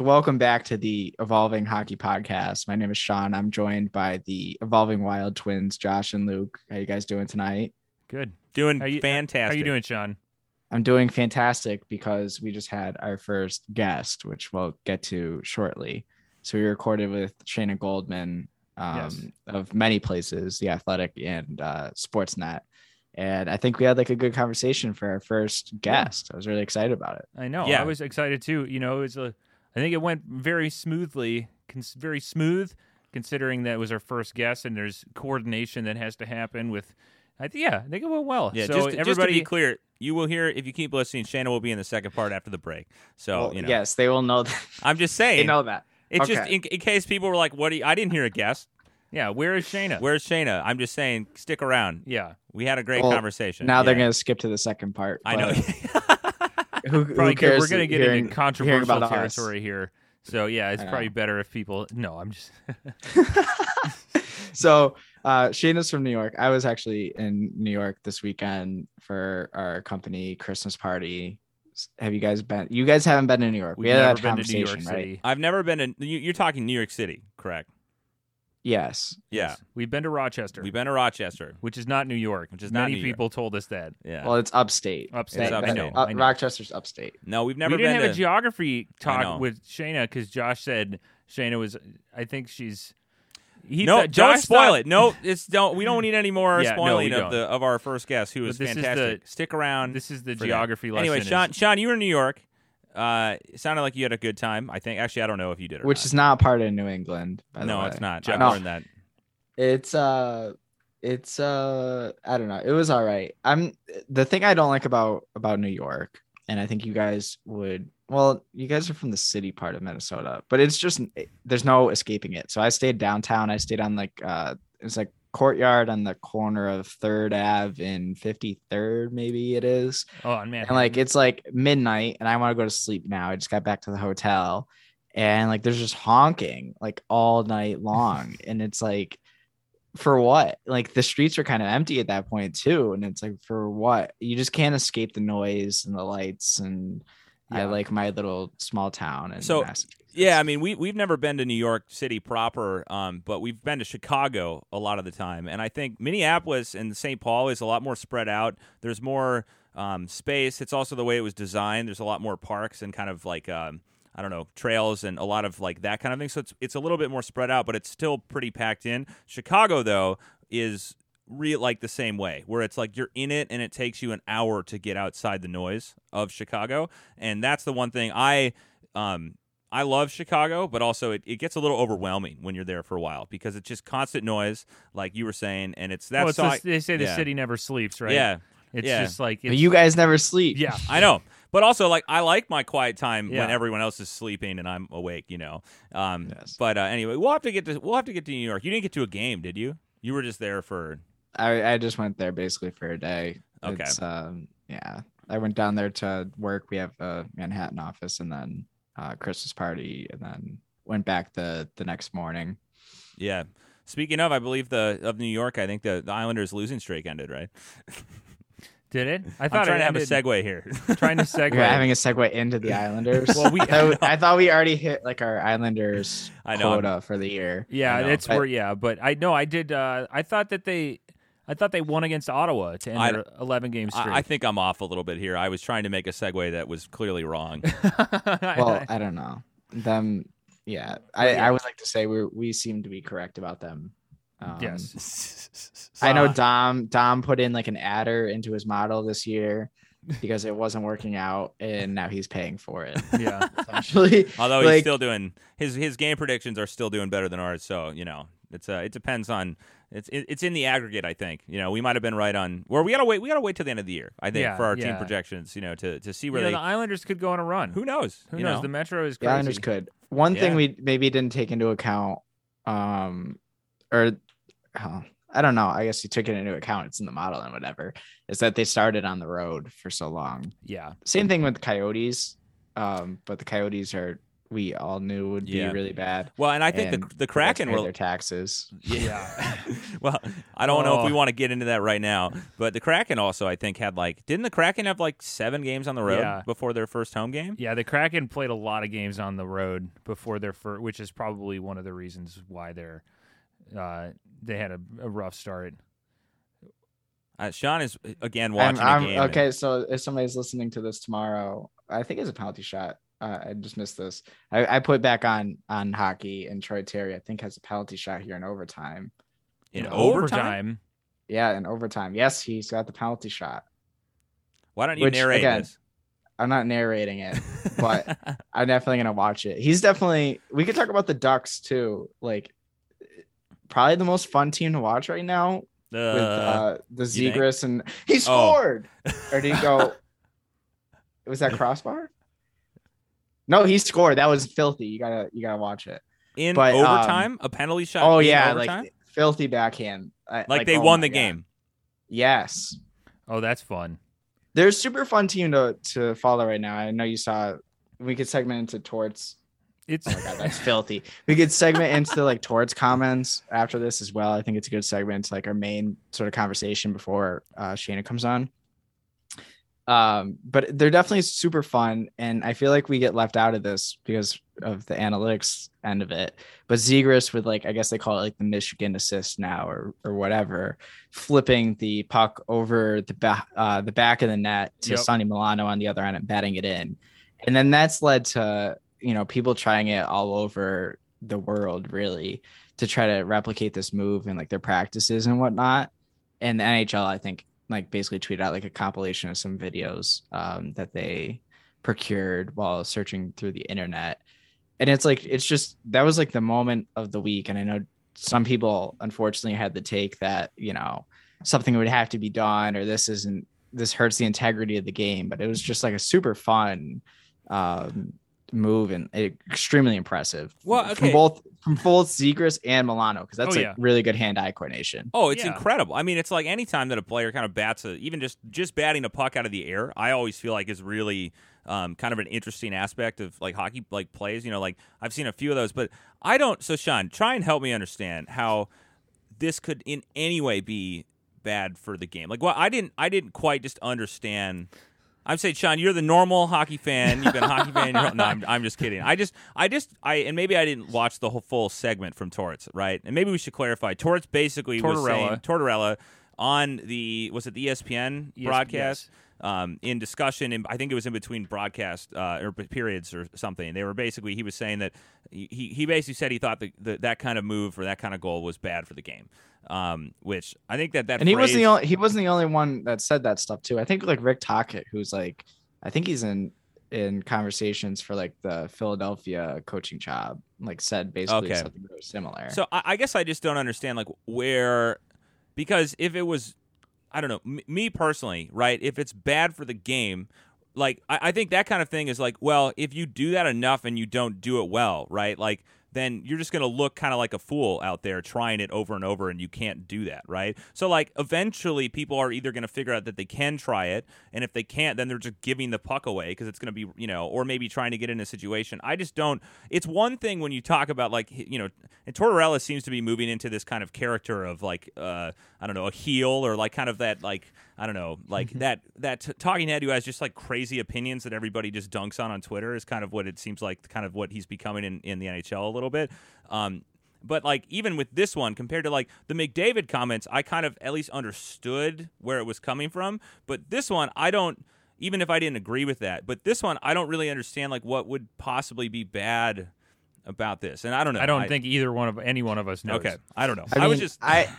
So, welcome back to the Evolving Hockey Podcast. My name is Sean. I'm joined by the Evolving Wild Twins, Josh and Luke. How you guys doing tonight? Good. Doing How you- fantastic. How you doing, Sean? I'm doing fantastic because we just had our first guest, which we'll get to shortly. So, we recorded with Shayna Goldman um, Yes. of many places, The Athletic and uh, Sportsnet. And I think we had like a good conversation for our first guest. I was really excited about it. I know. Yeah. I was excited too. You know, it was a. I think it went very smoothly, cons- very smooth, considering that was our first guest, and there's coordination that has to happen with. I think yeah, I think it went well. Yeah, so just, just to everybody. be clear, you will hear if you keep listening. Shayna will be in the second part after the break. So Well, you know, Yes, they will know that. I'm just saying they know that. it's just in, in case people were like, "What? Do you, I didn't hear a guest. yeah, where is Shayna? Where's Shayna?" I'm just saying, stick around. Yeah, We had a great Well, conversation. Now they're going to skip to the second part. I know. Who, who probably good. cares We're gonna get hearing- into controversial about us? territory here. So yeah, it's probably better if people. No, I'm just. so uh Shayna's from New York. I was actually in New York this weekend for our company Christmas party. Have you guys been you guys haven't been to New York? We've we had never been to New York conversation, right? City. I've never been in. You, you're talking New York City, correct? Yes. Yeah. We've been to Rochester, We've been to Rochester. which is not New York. Which is not Many New York. people told us that. Yeah. Well, it's upstate. Upstate. It's upstate. I know, uh, I know. Rochester's upstate. no, we've never we didn't been have to. a geography know. talk with Shayna because Josh said Shayna was. I think she's. He no, thought- don't Josh spoil thought- it. No, it's don't. We don't need any more Yeah, no, spoiling we of don't. the of our first guest, who But was this is the- fantastic. Stick around. This is the for that. geography lesson. anyway, is- Sean, Sean, you were in New York. Uh, it sounded like you had a good time. I think. Actually, I don't know if you did or Which not. is not part of New England. By the no, it's not. No. learned that. It's uh it's uh I don't know. It was all right. I'm the thing I don't like about about New York, and I think you guys would well, you guys are from the city part of Minnesota, but it's just there's no escaping it. So I stayed downtown. I stayed on like uh it's like courtyard on the corner of Third Ave and 53rd, maybe it is. oh, man, And like it's like midnight and I want to go to sleep now. I just got back to the hotel and like there's just honking like all night long. and it's like for what? Like the streets are kind of empty at that point too. And it's like for what? You just can't escape the noise and the lights and I like my little small town and So, Yeah, I mean, we we've never been to New York City proper, um, but we've been to Chicago a lot of the time, and I think Minneapolis and St. Paul is a lot more spread out. There's more um, space. It's also the way it was designed. There's a lot more parks and kind of like um, I don't know trails and a lot of like that kind of thing. So it's it's a little bit more spread out, but it's still pretty packed in. Chicago though is real like the same way where it's like you're in it and it takes you an hour to get outside the noise of Chicago and that's the one thing I um I love Chicago, but also it, it gets a little overwhelming when you're there for a while because it's just constant noise, like you were saying, and it's well, that's it's so the- they say the yeah. city never sleeps, right? Yeah, it's yeah. just like it's, you guys never sleep. Yeah, I know. But also, like, I like my quiet time when everyone else is sleeping and I'm awake. You know. Um, Yes. But uh, anyway, we'll have to get to we'll have to get to New York. You didn't get to a game, did you? You were just there for I, I just went there basically for a day. Okay. It's, um, yeah. I went down there to work. We have a Manhattan office and then uh, Christmas party and then went back the the next morning. yeah. Speaking of, I believe the of New York, I think the, the Islanders losing streak ended. Right. did it? I I'm thought trying it to have a segue here. Trying to segue. We're having a segue into the Islanders. Well, we- I, thought, I thought we already hit like our Islanders I know. quota for the year. Yeah, I know. that's where. Yeah, but I know I did. Uh, I thought that they, I thought they won against Ottawa to end I- their eleven game streak. I, I think I'm off a little bit here. I was trying to make a segue that was clearly wrong. Well, I don't know them. Yeah, I, yeah. I would like to say we we seem to be correct about them. Um, yes, I know Dom Dom put in like an adder into his model this year because it wasn't working out, and now he's paying for it. yeah. Essentially, Although he's still doing his his game predictions are still doing better than ours. So you know, it's uh, it depends on it's it, it's in the aggregate. I think you know we might have been right on. where we gotta wait. We gotta wait till the end of the year. I think Yeah, for our team projections. You know, to to see You where know, they. the Islanders could go on a run. who knows? Who you knows? know? The Metro is the. Islanders could. One thing we maybe didn't take into account, um, or oh, I don't know. I guess you took it into account. It's in the model and whatever. Is that they started on the road for so long. Yeah, Same thing with the Coyotes, um, but the Coyotes are we all knew would Yeah. be really bad. Well, and I think and the the forgot to Kraken pay were their taxes. Yeah. well, I don't know if we Oh. want to get into that right now, but the Kraken also, I think, had like didn't the Kraken have like seven games on the road Yeah. before their first home game? Yeah, the Kraken played a lot of games on the road before their first, which is probably one of the reasons why they're uh, they had a, a rough start. Uh, Sean is again I'm, watching I'm- a game. and- okay, so if somebody's listening to this tomorrow, I think it's a penalty shot. Uh, I just missed this. I, I put back on on hockey, and Troy Terry I think has a penalty shot here in overtime. in In overtime. Yeah, in overtime. Yes, he's got the penalty shot. Why don't you Which, narrate again, this? I'm not narrating it, but I'm definitely gonna watch it. He's definitely. We could talk about the Ducks too. Like, probably the most fun team to watch right now with Uh, uh, the think? Zegras, and he scored. Or did he go? was that crossbar? No, he scored. That was filthy. You gotta, you gotta watch it. in but, um, overtime, a penalty shot. oh yeah, overtime? like filthy backhand. I- like, they oh won the God. game. Yes, Oh, that's fun. they're a super fun team to to follow right now. I know you saw. We could segment into torts. It's Oh my god, that's filthy. We could segment into like Torts comments after this as well. I think it's a good segment to like our main sort of conversation before uh Shayna comes on. Um, but they're definitely super fun, and I feel like we get left out of this because of the analytics end of it. But Zegras with like I guess they call it like the Michigan assist now or or whatever, flipping the puck over the back uh the back of the net to Yep. Sonny Milano on the other end and batting it in. And then that's led to you know people trying it all over the world really to try to replicate this move in like their practices and whatnot and the nhl i think like basically tweeted out like a compilation of some videos um, that they procured while searching through the internet. And it's like it's just that was like the moment of the week. And i know some people unfortunately had the take that you know something would have to be done or this isn't this hurts the integrity of the game. But it was just like a super fun um, move and extremely impressive. Well, from both from both Zegras and Milano because that's Oh, like yeah. really good hand-eye coordination. Oh, it's Yeah. incredible. I mean, it's like anytime that a player kind of bats a, even just just batting a puck out of the air, I always feel like is really um, kind of an interesting aspect of like hockey like plays. You know, like I've seen a few of those, but I don't. So, Sean, try and help me understand how this could in any way be bad for the game. Like, well, I didn't, I didn't quite just understand. I'm saying, Sean, you're the normal hockey fan. You've been a hockey fan. Your whole, no, I'm, I'm just kidding. I just, I just, I, and maybe I didn't watch the whole full segment from Torts, right? And maybe we should clarify. Torts basically was saying Tortorella. Tortorella on the was it the ESPN Yes- broadcast um, in discussion, and I think it was in between broadcast uh, or periods or something. They were basically he was saying that he he basically said he thought that that kind of move or that kind of goal was bad for the game. Um, which I think that that and he wasn't the only he wasn't the only one that said that stuff too. I think like Rick Tocchet, who's like I think he's in in conversations for like the Philadelphia coaching job, like said basically Okay. something very similar. So I, I guess I just don't understand like where because if it was I don't know m- me personally right if it's bad for the game like I, I think that kind of thing is like well if you do that enough and you don't do it well right like then you're just going to look kind of like a fool out there trying it over and over and you can't do that right? So like eventually people are either going to figure out that they can try it and if they can't then they're just giving the puck away because it's going to be you know or maybe trying to get in a situation. I just don't it's one thing when you talk about like you know and tortorella seems to be moving into this kind of character of like uh i don't know a heel or like kind of that like i don't know like that that t- talking head who has just like crazy opinions that everybody just dunks on on twitter is kind of what it seems like kind of what he's becoming in, in the nhl a little bit um but like even with this one compared to like the McDavid comments, I kind of at least understood where it was coming from. But this one, I don't. Even if I didn't agree with that, but this one, I don't really understand like what would possibly be bad about this. And I don't know. I don't think either one of any one of us knows. Okay, I don't know. I, I, was just I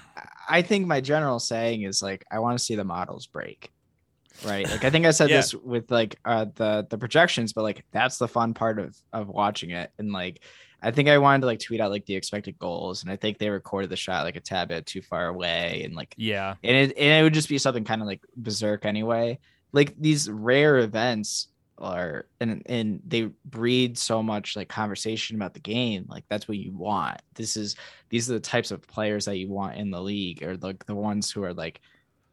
I think my general saying is like I want to see the models break. Right. Like I think I said Yeah. this with like uh the the projections, but like that's the fun part of of watching it. And like I think I wanted to like tweet out like the expected goals and I think they recorded the shot like a tad bit too far away and like Yeah. and it and it would just be something kind of like berserk anyway. Like these rare events are and and they breed so much like conversation about the game. Like that's what you want. This is these are the types of players that you want in the league, or like the ones who are like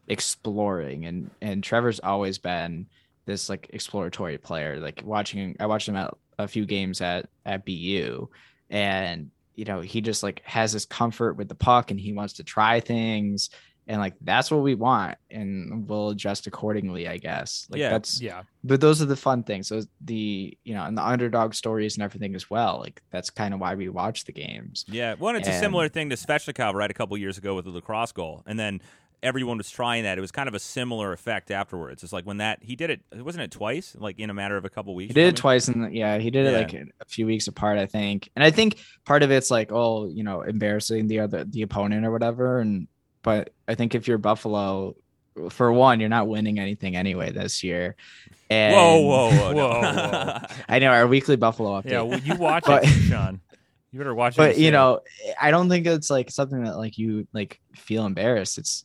exploring. And and Trevor's always been this like exploratory player. Like watching, I watched him at a few games at at BU, and you know he just like has this comfort with the puck and he wants to try things and like that's what we want and we'll adjust accordingly i guess like Yeah. that's Yeah. but those are the fun things so the you know and the underdog stories and everything as well like that's kind of why we watch the games Yeah, well, it's a similar thing to Svechnikov, right? A couple years ago with the lacrosse goal, and then everyone was trying that. It was kind of a similar effect afterwards. It's like when that he did it, wasn't it twice? Like in a matter of a couple weeks. he did it twice and yeah he did it like a few weeks apart i think and i think part of it's like oh you know embarrassing the other the opponent or whatever and but i think if you're buffalo for one you're not winning anything anyway this year and Whoa, whoa, whoa, no. Whoa, whoa. i know our weekly buffalo update Yeah. Well, you watch But- it, Sean. You better watch it. but you know i don't think it's like something that like you like feel embarrassed it's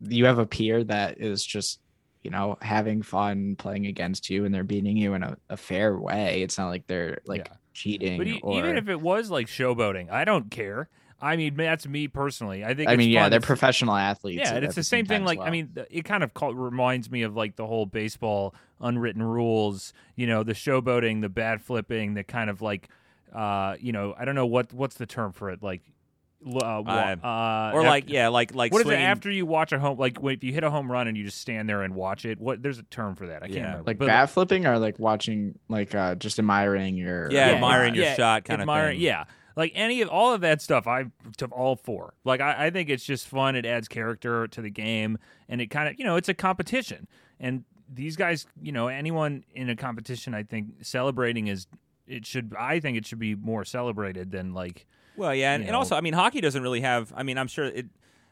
you have a peer that is just you know having fun playing against you and they're beating you in a, a fair way it's not like they're like Yeah. cheating But e- or even if it was like showboating, I don't care. I mean, that's me personally. I think. i it's mean yeah fun. they're It's- professional athletes Yeah, it's the the same thing. as Like, I mean, it kind of call, reminds me of like the whole baseball unwritten rules. You know, the showboating, the bad flipping, the kind of like, uh, you know, I don't know what what's the term for it. Like, l- uh, uh, or af- like yeah, like like what is it after you watch a home? Like, if you hit a home run and you just stand there and watch it. What there's a term for that. I can't Yeah. remember. like But- bat flipping or like watching like uh just admiring your Yeah, Yeah, admiring your yeah, shot kind admire- of thing. Yeah, like any of all of that stuff, I'm to all for. Like I, I think it's just fun. It adds character to the game, and it kind of you know it's a competition. And these guys, you know, anyone in a competition, I think celebrating is it should. I think it should be more celebrated than like Well, yeah, and, and know. also, I mean, hockey doesn't really have. I mean, I'm sure it.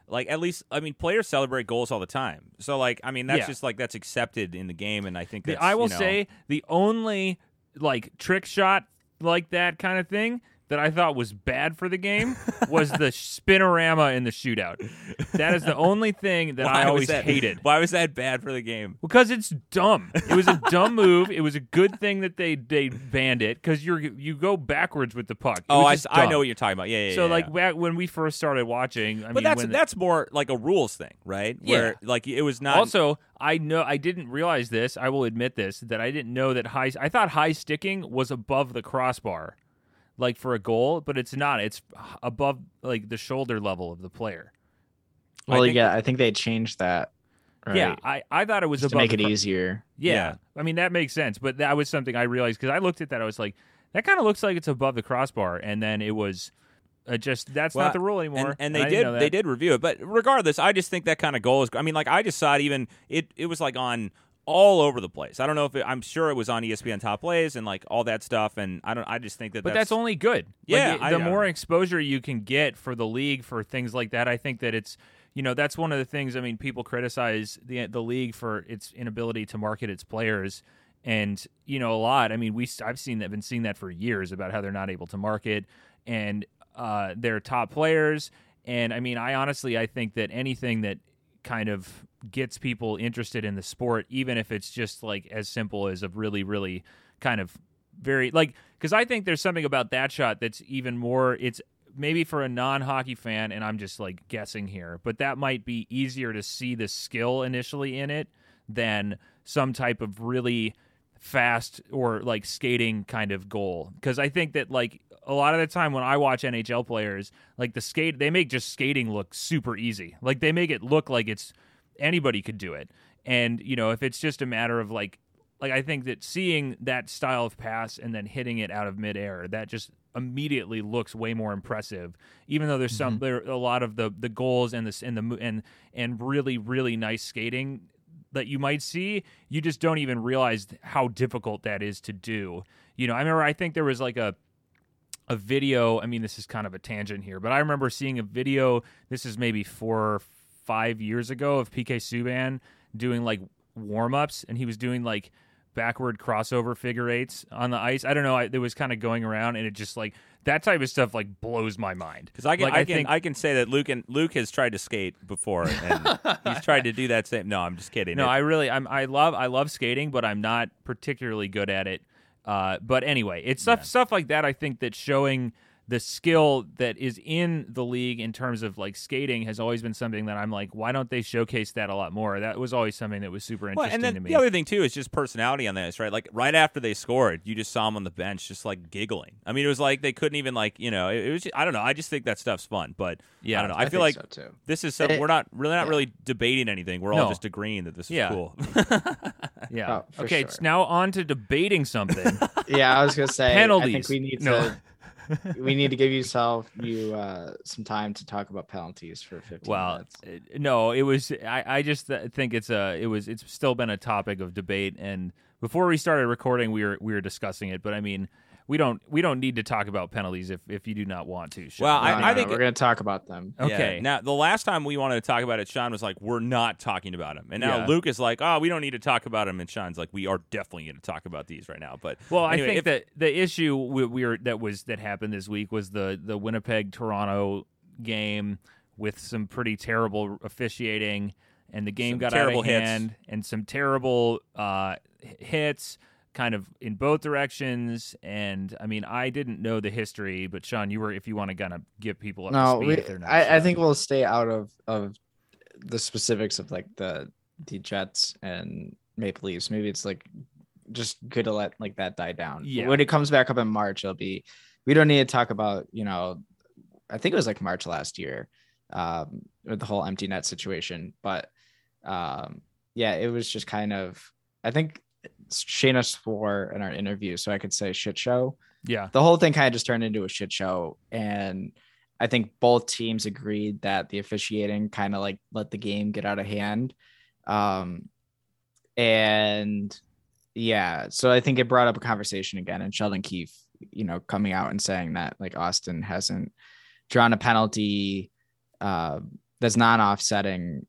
Like at least, I mean, players celebrate goals all the time. So, like, I mean, that's Yeah. just like that's accepted in the game, and I think The- that's, I will you know- say the only like trick shot like that kind of thing that I thought was bad for the game was the spinorama in the shootout. That is the only thing that I always that- hated. Why was that bad for the game? Because it's dumb. It was a dumb move. It was a good thing that they they banned it because you're you go backwards with the puck. It Oh, I, I know what you're talking about. Yeah, yeah. So yeah, like yeah. when we first started watching, I but mean, that's the- that's more like a rules thing, right? Yeah. Where like it was not. also I know I didn't realize this. I will admit this that I didn't know that high. I thought high sticking was above the crossbar, like for a goal, but it's not. It's above like the shoulder level of the player. I well think- yeah i think they changed that right? Yeah, I, I thought it was just to make the it cro- easier Yeah. Yeah. I mean that makes sense, but that was something I realized because I looked at that. I was like, that kind of looks like it's above the crossbar, and then it was uh, just that's Well, not the rule anymore. and, and they didn't did they did review it, but regardless, I just think that kind of goal is. I mean, like I just saw it even it it was like on all over the place. I don't know if it, I'm sure it was on ESPN Top Plays and like all that stuff, and I don't. I just think that But that's, that's, only good. Like, Yeah, I- the I- more exposure you can get for the league for things like that, I think that it's you know that's one of the things. I mean, people criticize the the league for its inability to market its players, and you know a lot. I mean, we I've seen that been seeing that for years about how they're not able to market and uh, their top players. And I mean, I honestly I think that anything that kind of gets people interested in the sport, even if it's just like as simple as a really, really kind of very like because I think there's something about that shot that's even more. It's maybe for a non-hockey fan, and I'm just like guessing here, but that might be easier to see the skill initially in it than some type of really fast or like skating kind of goal because i think that like a lot of the time when i watch nhl players like the skate they make just skating look super easy like they make it look like it's anybody could do it and you know if it's just a matter of like like i think that seeing that style of pass and then hitting it out of midair that just immediately looks way more impressive even though there's some mm-hmm. there a lot of the the goals and this and the and and really really nice skating that you might see, you just don't even realize how difficult that is to do. You know, I remember I think there was like a a video, I mean this is kind of a tangent here, but I remember seeing a video, this is maybe 4 5 years ago of PK Subban doing like warm-ups and he was doing like backward crossover figure eights on the ice. I don't know, I, it was kind of going around and it just like that type of stuff like blows my mind. Because I can, Like, I, I can, think- I can say that Luke and Luke has tried to skate before, and he's tried to do that same. No, I'm just kidding. No, It- I really, I'm, I love, I love skating, but I'm not particularly good at it. Uh, but anyway, it's stuff, stuff like that. I think that showing the skill that is in the league in terms of like skating has always been something that I'm like, why don't they showcase that a lot more? That was always something that was super Well, interesting and then to me. the other thing too is just personality on this, right? Like right after they scored, you just saw them on the bench, just like giggling. I mean, it was like they couldn't even like you know, it, it was. Just, I don't know. I just think that stuff's fun, but Yeah, I don't know. I, I feel like so, too. this is some. It- we're not really not yeah. really debating anything. We're all No. just agreeing that this is Yeah. cool. yeah. Oh, okay, sure. it's now on to debating something. Yeah, I was gonna say. I Penalties. think we need No. to. We need to give yourself you uh, some time to talk about penalties for 15 well, minutes. uh, no, it was. I, I just th- think it's a. It was. It's still been a topic of debate, and before we started recording, we were we were discussing it. But I mean, we don't we don't need to talk about penalties if if you do not want to. Sean. Well, No, I- no, I no, think- we're gonna talk about them. okay. Yeah. Now, the last time we wanted to talk about it, Sean was like, "We're not talking about him," and now Yeah. Luke is like, "Oh, we don't need to talk about him," and Sean's like, "We are definitely going to talk about these right now." But Well, anyway, I think if- that the issue we, we were that was that happened this week was the the Winnipeg Toronto game with some pretty terrible officiating, and the game Some got out terrible of hits. hand, and some terrible uh, hits, kind of in both directions. And I mean, I didn't know the history, but Sean, you were if you want to kind of give people up to No, speed we, if they're not I, I think we'll stay out of of the specifics of like the the Jets and Maple Leafs. Maybe it's like just good to let like that die down. Yeah. When it comes back up in March, it'll be. We don't need to talk about you know. I think it was like March last year, um, with the whole empty net situation. But um, yeah, it was just kind of. I think Shayna swore in our interview, so I could say shit show. Yeah, the whole thing kind of just turned into a shit show and i think both teams agreed that the officiating kind of like let the game get out of hand. Um and yeah so i think it brought up a conversation again and sheldon keefe you know coming out and saying that like austin hasn't drawn a penalty uh that's non-offsetting a-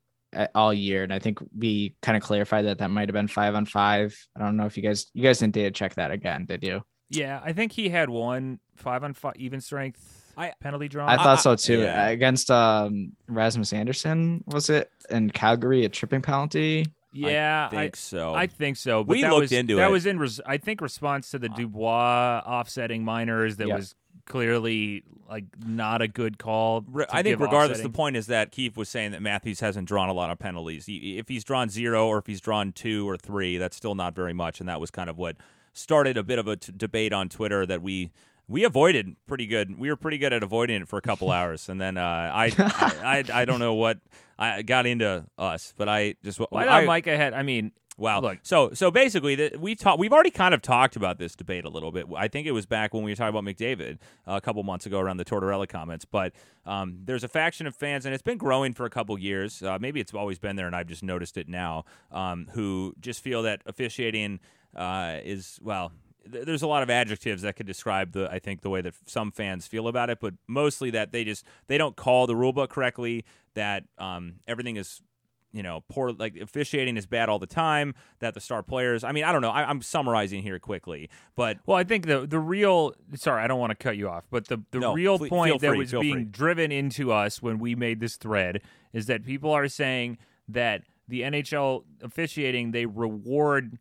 all year and i think we kind of clarified that that might have been five on five i don't know if you guys you guys didn't data check that again did you yeah. I think he had one five on five even strength I- penalty draw. I thought so too. yeah. Against um Rasmus Andersson, was it in Calgary a tripping penalty? yeah, I think so. I think so. But We that looked was, into that it. was in, res- I think, response to the Dubois offsetting minors. That Yeah. was clearly like not a good call. I think regardless, offsetting. the point is that Keefe was saying that Matthews hasn't drawn a lot of penalties. He- If he's drawn zero or if he's drawn two or three, that's still not very much, and that was kind of what started a bit of a t- debate on Twitter that we we avoided pretty good. We were pretty good at avoiding it for a couple hours, and then uh, I, I I I don't know what I got into us, but I just Well, I I- Micah had. I mean, Wow. Look. so so basically, the, we talked. We've already kind of talked about this debate a little bit. I think it was back when we were talking about McDavid uh, a couple months ago around the Tortorella comments. But um, there's a faction of fans, and it's been growing for a couple years. Uh, maybe it's always been there, and I've just noticed it now. Um, who just feel that officiating uh, is well. th- There's a lot of adjectives that could describe the I think the way that some fans feel about it, but mostly that they just they don't call the rule book correctly. That um, everything is you know, poor like officiating is bad all the time. That the star players. I mean, I don't know. I, I'm summarizing here quickly, but well, I think the the real. Sorry, I don't want to cut you off, but the the No, real point feel that was being free. driven into us when we made this thread is that people are saying that the NHL officiating they reward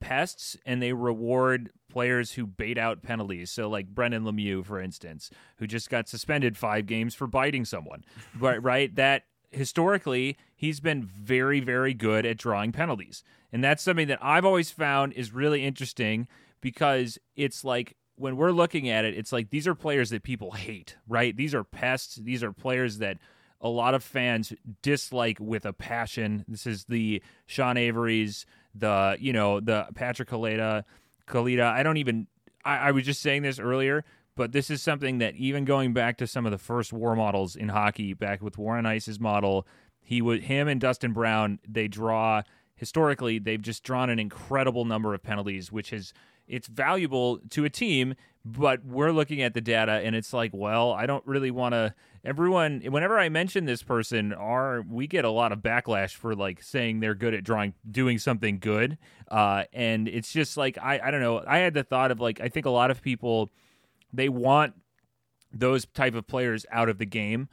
pests and they reward players who bait out penalties. So like Brendan Lemieux, for instance, who just got suspended five games for biting someone. But right, that historically he's been very, very good at drawing penalties. And that's something that I've always found is really interesting because it's like when we're looking at it, it's like these are players that people hate, right? These are pests. These are players that a lot of fans dislike with a passion. This is the Sean Avery's, the you know the Patrick Kaleta, Kalita. I don't even. I, I was just saying this earlier, but this is something that even going back to some of the first war models in hockey, back with WAR On Ice's model, he would him and Dustin Brown. They draw historically. They've just drawn an incredible number of penalties, which is it's valuable to a team. But we're looking at the data, and it's like, well, I don't really want to. Everyone, whenever I mention this person, are we get a lot of backlash for like saying they're good at drawing, doing something good, uh, and it's just like I, I don't know. I had the thought of like I think a lot of people they want those type of players out of the game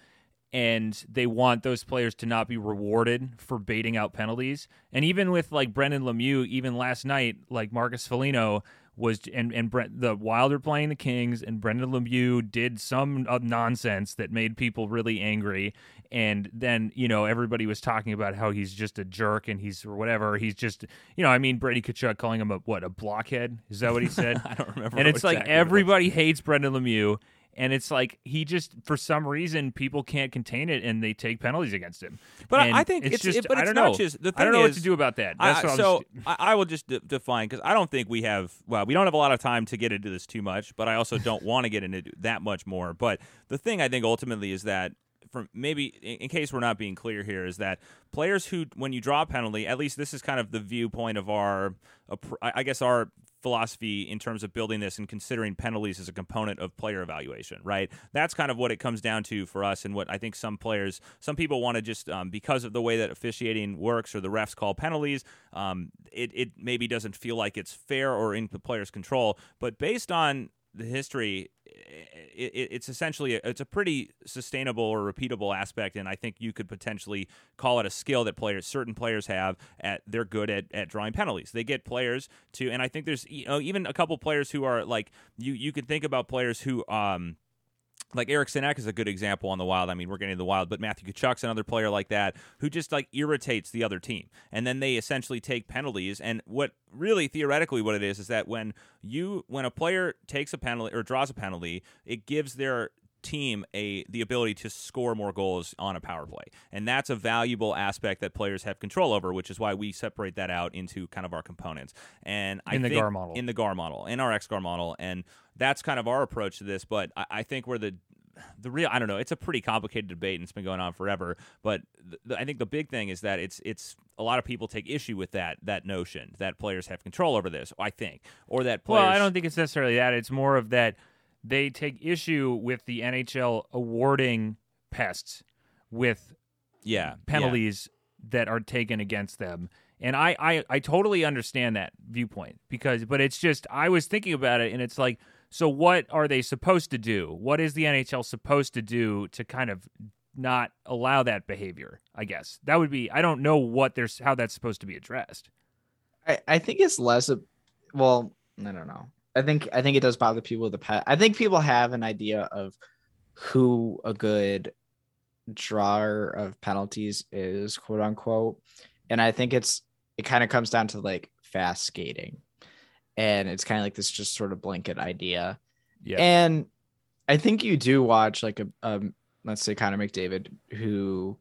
and they want those players to not be rewarded for baiting out penalties. And even with like Brendan Lemieux, even last night, like Marcus Foligno was and and Brent, the Wilder playing the Kings and Brendan Lemieux did some nonsense that made people really angry. And then you know everybody was talking about how he's just a jerk and he's or whatever. He's just you know I mean Brady Tkachuk calling him a what a blockhead? Is that what he said? I don't remember. and it's like everybody hates Brendan Lemieux and it's like he just for some reason people can't contain it and they take penalties against him. But I- And I think it's- just it- but I don't not know. just- the I don't know is- what to do about that. That's I'm so just- I, I will just de- define because I don't think we have. Well, we don't have a lot of time to get into this too much, but I also don't want to get into that much more. But the thing I think ultimately is that. From maybe in case we're not being clear here, is that players who, when you draw a penalty, at least this is kind of the viewpoint of our, I I guess our philosophy in terms of building this and considering penalties as a component of player evaluation, right? That's kind of what it comes down to for us, and what I think some players, some people want to just um, because of the way that officiating works or the refs call penalties, um, it it maybe doesn't feel like it's fair or in the player's control. But based on the history, it, it, it's essentially a, it's a pretty sustainable or repeatable aspect, and I think you could potentially call it a skill that players, certain players have. At they're good at, at drawing penalties. They get players to, and I think there's you know even a couple players who are like you. You could think about players who um like Eric Sinek is a good example on the Wild. I mean, we're getting the Wild, but Matthew Tkachuk's another player like that who just like irritates the other team, and then they essentially take penalties. And what really theoretically what it is is that when you when a player takes a penalty or draws a penalty, it gives their team a the ability to score more goals on a power play. And that's a valuable aspect that players have control over which is why we separate that out into kind of our components. And I In the think GAR model. in the GAR model in our XGAR model. And that's kind of our approach to this but I, I think we're the the real I don't know it's a pretty complicated debate and it's been going on forever. But I think the big thing is that it's it's a lot of people take issue with that that notion that players have control over this I think. Or that players Well, I don't think it's necessarily that. It's more of that they take issue with the NHL awarding pests with yeah penalties that are taken against them. And I, I, I totally understand that viewpoint because, but it's just, I was thinking about it and it's like, so what are they supposed to do? What is the NHL supposed to do to kind of not allow that behavior? I guess that would be, I don't know what there's, how that's supposed to be addressed. I, I think it's less of well, I don't know. I think I think it does bother people with the pet. I think people have an idea of who a good drawer of penalties is, quote unquote. And I think it's it kind of comes down to like fast skating. And it's kind of like this just sort of blanket idea. Yeah. And I think you do watch like a um let's say Connor McDavid, who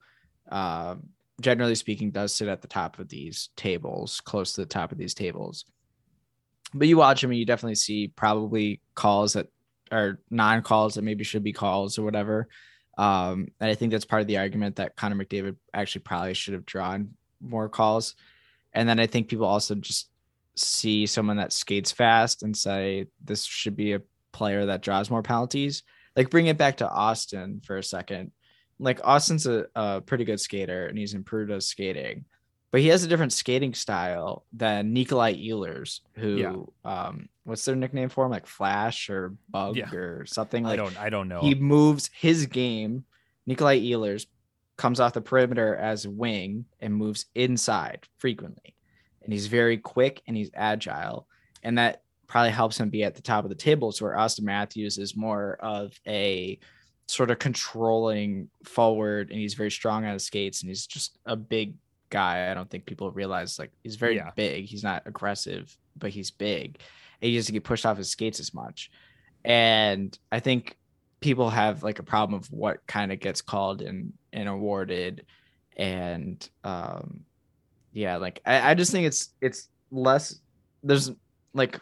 um generally speaking does sit at the top of these tables, close to the top of these tables. But you watch him and you definitely see probably calls that are non-calls that maybe should be calls or whatever. Um, and I think that's part of the argument that Connor McDavid actually probably should have drawn more calls. And then I think people also just see someone that skates fast and say this should be a player that draws more penalties. Like bring it back to Austin for a second. Like Austin's a, a pretty good skater and he's improved his skating, but he has a different skating style than Nikolai Ehlers, who Yeah. um what's their nickname for him? Like Flash or Bug Yeah. or something I don't, I don't know. he moves his game. Nikolai Ehlers comes off the perimeter as wing and moves inside frequently. And he's very quick and he's agile. And that probably helps him be at the top of the tables where Austin Matthews is more of a sort of controlling forward and he's very strong on his skates and he's just a big guy. I don't think people realize like he's very Yeah. big. He's not aggressive, but he's big. And he doesn't get pushed off his skates as much. And I think people have like a problem of what kind of gets called and and awarded and um yeah like I, I just think it's it's less there's like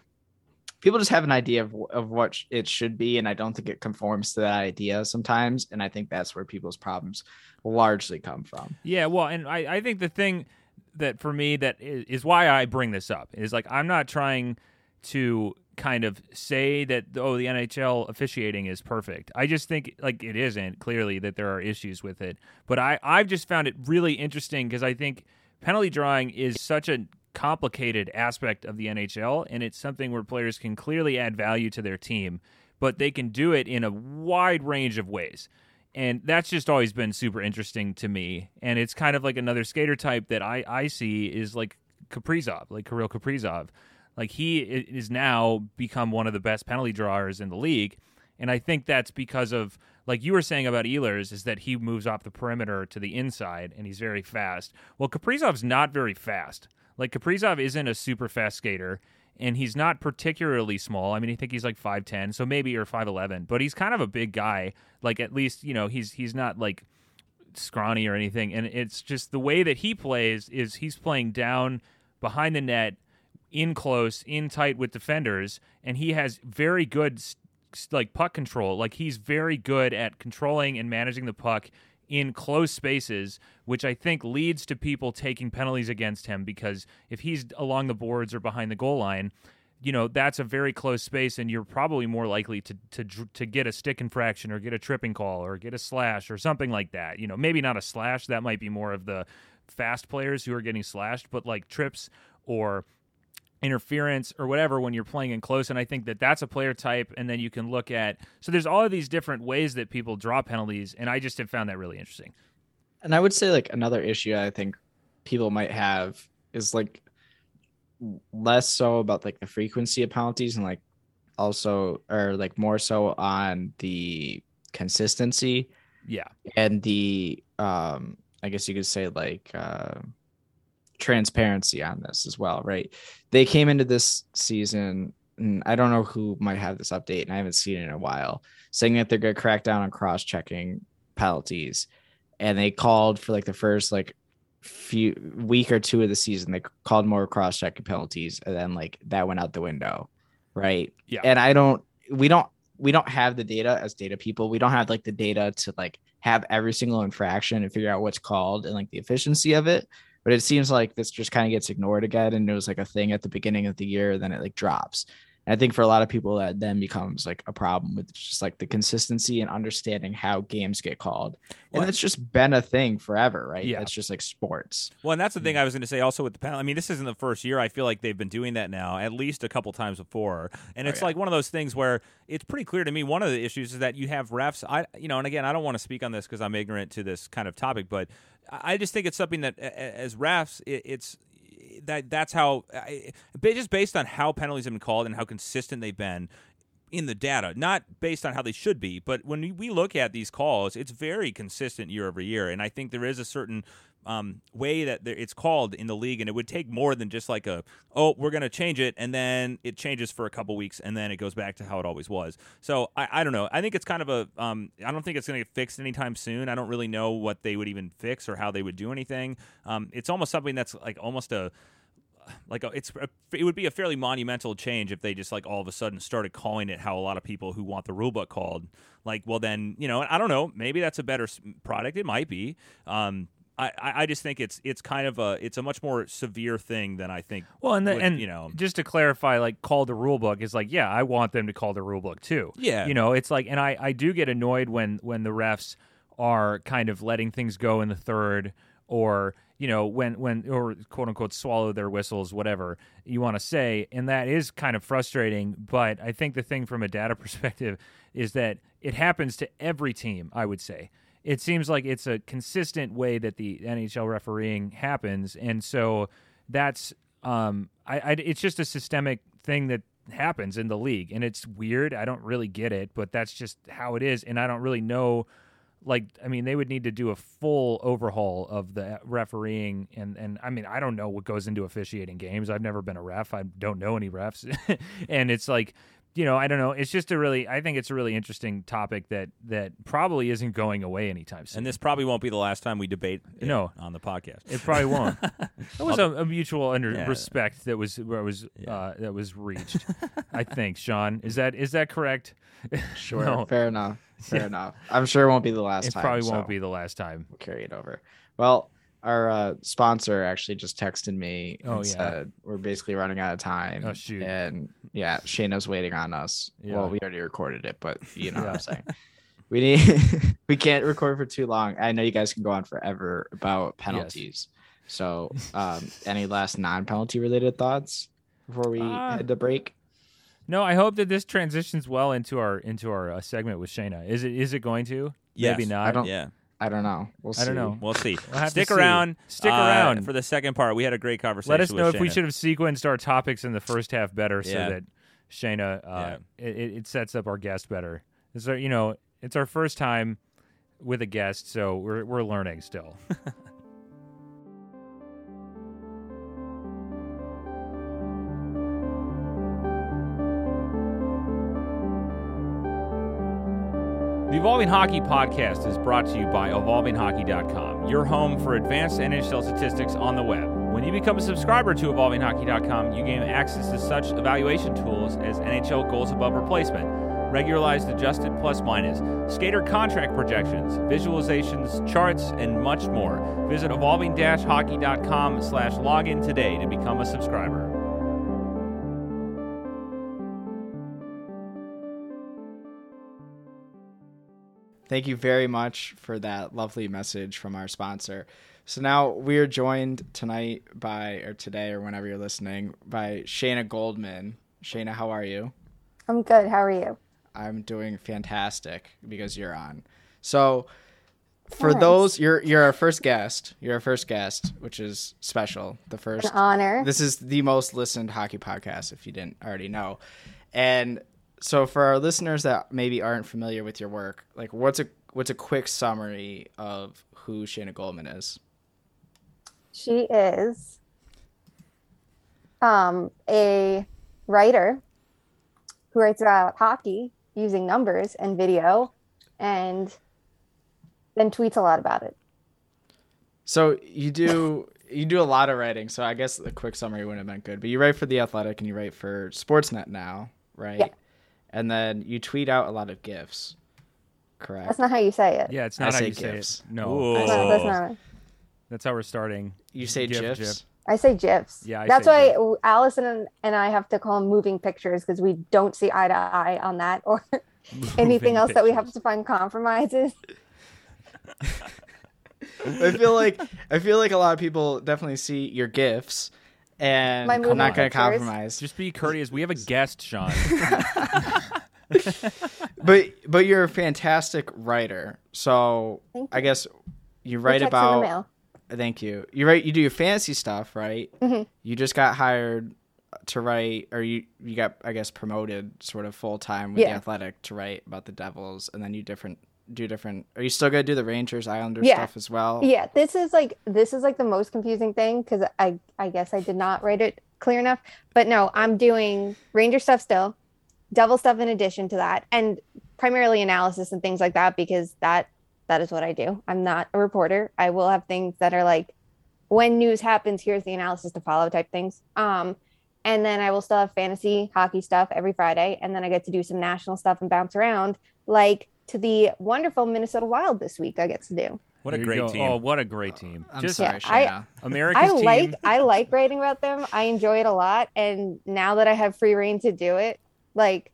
people just have an idea of, of what it should be and i don't think it conforms to that idea sometimes and i think that's where people's problems largely come from Yeah, well, and I, I think the thing that for me that is, is why I bring this up is like I'm not trying to kind of say that oh the NHL officiating is perfect. I just think like it isn't clearly that there are issues with it. But I I've just found it really interesting because I think penalty drawing is such a complicated aspect of the NHL and it's something where players can clearly add value to their team, but they can do it in a wide range of ways and that's just always been super interesting to me and it's kind of like another skater type that i i see is like kaprizov like kirill kaprizov Like he is now become one of the best penalty drawers in the league, and I think that's because of like you were saying about Ehlers is that he moves off the perimeter to the inside and he's very fast. Well, Kaprizov's not very fast. Like Kaprizov isn't a super fast skater and he's not particularly small. I mean, I think he's like 5'10, so maybe or 5'11, but he's kind of a big guy. Like at least, you know, he's he's not like scrawny or anything. And it's just the way that he plays is he's playing down behind the net, in close, in tight with defenders, and he has very good like puck control. Like he's very good at controlling and managing the puck in close spaces, which I think leads to people taking penalties against him because if he's along the boards or behind the goal line, you know that's a very close space, and you're probably more likely to to to get a stick infraction or get a tripping call or get a slash or something like that. You know, maybe not a slash. That might be more of the fast players who are getting slashed, but like trips or interference or whatever when you're playing in close and i think that that's a player type and then you can look at so there's all of these different ways that people draw penalties and i just have found that really interesting. And I would say like another issue I think people might have is like less so about like the frequency of penalties and like also or like more so on the consistency yeah. and the um I guess you could say like uh transparency on this as well, right? They came into this season and I don't know who might have this update and I haven't seen it in a while, saying that they're gonna crack down on cross checking penalties. And they called for like the first like few week or two of the season, they called more cross checking penalties, and then like that went out the window. Right. Yeah. And I don't we don't we don't have the data as data people. We don't have like the data to like have every single infraction and figure out what's called and like the efficiency of it. But it seems like this just kind of gets ignored again. And it was like a thing at the beginning of the year, then it like drops. And I think for a lot of people that then becomes like a problem with just like the consistency and understanding how games get called. And Well- it's just been a thing forever, right? Yeah. It's just like sports. Well, and that's the thing hmm. I was going to say also with the panel. I mean, this isn't the first year. I feel like they've been doing that now at least a couple times before. And Oh, it's yeah. like one of those things where it's pretty clear to me one of the issues is that you have refs. I, you know, and again, I don't want to speak on this because I'm ignorant to this kind of topic, but I just think it's something that as refs, it's that that's how just based on how penalties have been called and how consistent they've been in the data, not based on how they should be, but when we look at these calls, it's very consistent year over year, and I think there is a certain um, way that it's called in the league, and it would take more than just like a oh we're to change it, and then it changes for a couple weeks, and then it goes back to how it always was. So I, I don't know. I think it's kind of a um, I don't think it's to get fixed anytime soon. I don't really know what they would even fix or how they would do anything. Um, it's almost something that's like almost a like a, it's a, it would be a fairly monumental change if they just like all of a sudden started calling it how a lot of people who want the rule book called like well then you know I don't know maybe that's a better product it might be um I, I just think it's it's kind of a it's a much more severe thing than I think well and the, would, and you know. just to clarify like call the rule book is like yeah i want them to call the rule book too. Yeah. you know it's like and i i do get annoyed when when the refs are kind of letting things go in the third or you know when when or quote unquote swallow their whistles whatever you want to say and that is kind of frustrating but i think the thing from a data perspective is that it happens to every team i would say it seems like it's a consistent way that the nhl refereeing happens and so that's um I, I it's just a systemic thing that happens in the league and it's weird i don't really get it but that's just how it is and i don't really know like I mean they would need to do a full overhaul of the refereeing and and I mean I don't know what goes into officiating games. I've never been a ref. I don't know any refs. and it's like you know, I don't know. It's just a really I think it's a really interesting topic that that probably isn't going away anytime soon. and this probably won't be the last time we debate it No. on the podcast it probably won't. That was a, a mutual under Yeah. respect that was where was Yeah. uh, that was reached. I think, Sean. Is that is that correct? Sure. No. Fair enough. Fair enough. I'm sure it won't be the last it time. probably so won't be the last time. We'll carry it over. Well, our uh, sponsor actually just texted me and Oh, yeah. said we're basically running out of time. Oh, shoot. And yeah, Shayna's waiting on us. Yeah. Well, we already recorded it, but you know what I'm saying. We need we can't record for too long. I know you guys can go on forever about penalties. So, um, any last non-penalty related thoughts before we Uh, head to break? No, I hope that this transitions well into our into our uh, segment with Shayna. Is it is it going to? Yes. Maybe not. I don't- yeah I don't know. We'll see. I don't know. We'll see. We'll have to Stick see. around. Stick uh, around. for the second part. We had a great conversation. Let us know with if we should have sequenced our topics in the first half better, so Yeah. that Shayna uh, it, it it sets up our guest better. It's our, you know, it's our first time with a guest, so we're we're learning still. Evolving Hockey Podcast is brought to you by EvolvingHockey.com, your home for advanced NHL statistics on the web. When you become a subscriber to EvolvingHockey.com, you gain access to such evaluation tools as NHL goals above replacement, regularized adjusted plus minus, skater contract projections, visualizations, charts, and much more. Visit evolving-hockey.com slash login today to become a subscriber. Thank you very much for that lovely message from our sponsor. So now we are joined tonight by, or today, or whenever you're listening, by Shayna Goldman. Shayna, how are you? I'm good. How are you? I'm doing fantastic because you're on. So for Thanks. those, you're you're our first guest. You're our first guest, which is special. The first An honor. this is the most listened hockey podcast if you didn't already know and so for our listeners that maybe aren't familiar with your work like what's a what's a quick summary of who Shayna Goldman is She is um, a writer who writes about hockey using numbers and video and then tweets a lot about it. so you do you do a lot of writing so i guess the quick summary wouldn't have been good but you write for the athletic and you write for sportsnet now right Yeah. And then you tweet out a lot of gifs correct That's not how you say it. Yeah, it's I not how say you say gifs. it. No, That's not, that's not that's how we're starting. you say Gif, gifs gif. I say GIFs. Yeah, I that's say why Allison and, and I have to call them moving pictures because we don't see eye to eye on that or anything Moving else that we have to find compromises. i feel like i feel like a lot of people definitely see your gifs and My i'm not going to compromise Just be courteous. We have a guest, Sean. but but you're a fantastic writer. So I guess you write check's in the about. Thank you. You write. You do your fantasy stuff, right? Mhm. You just got hired to write, or you you got I guess promoted sort of full time with the Athletic to write about the Devils, and then you different do different. Are you still gonna do the Rangers Islanders Yeah. stuff as well? Yeah, this is like this is like the most confusing thing because I I guess I did not write it clear enough. But no, I'm doing Ranger stuff still, Devil stuff in addition to that, and primarily analysis and things like that because that that is what I do. I'm not a reporter. I will have things that are like when news happens, here's the analysis to follow type things. Um, and then I will still have fantasy hockey stuff every Friday, and then I get to do some national stuff and bounce around like to the wonderful Minnesota Wild this week. I get to do. What a There you great team. Oh, what a great team! I'm Just sorry, Yeah, I- Shayna. America's I team. like I like writing about them. I enjoy it a lot, and now that I have free reign to do it, like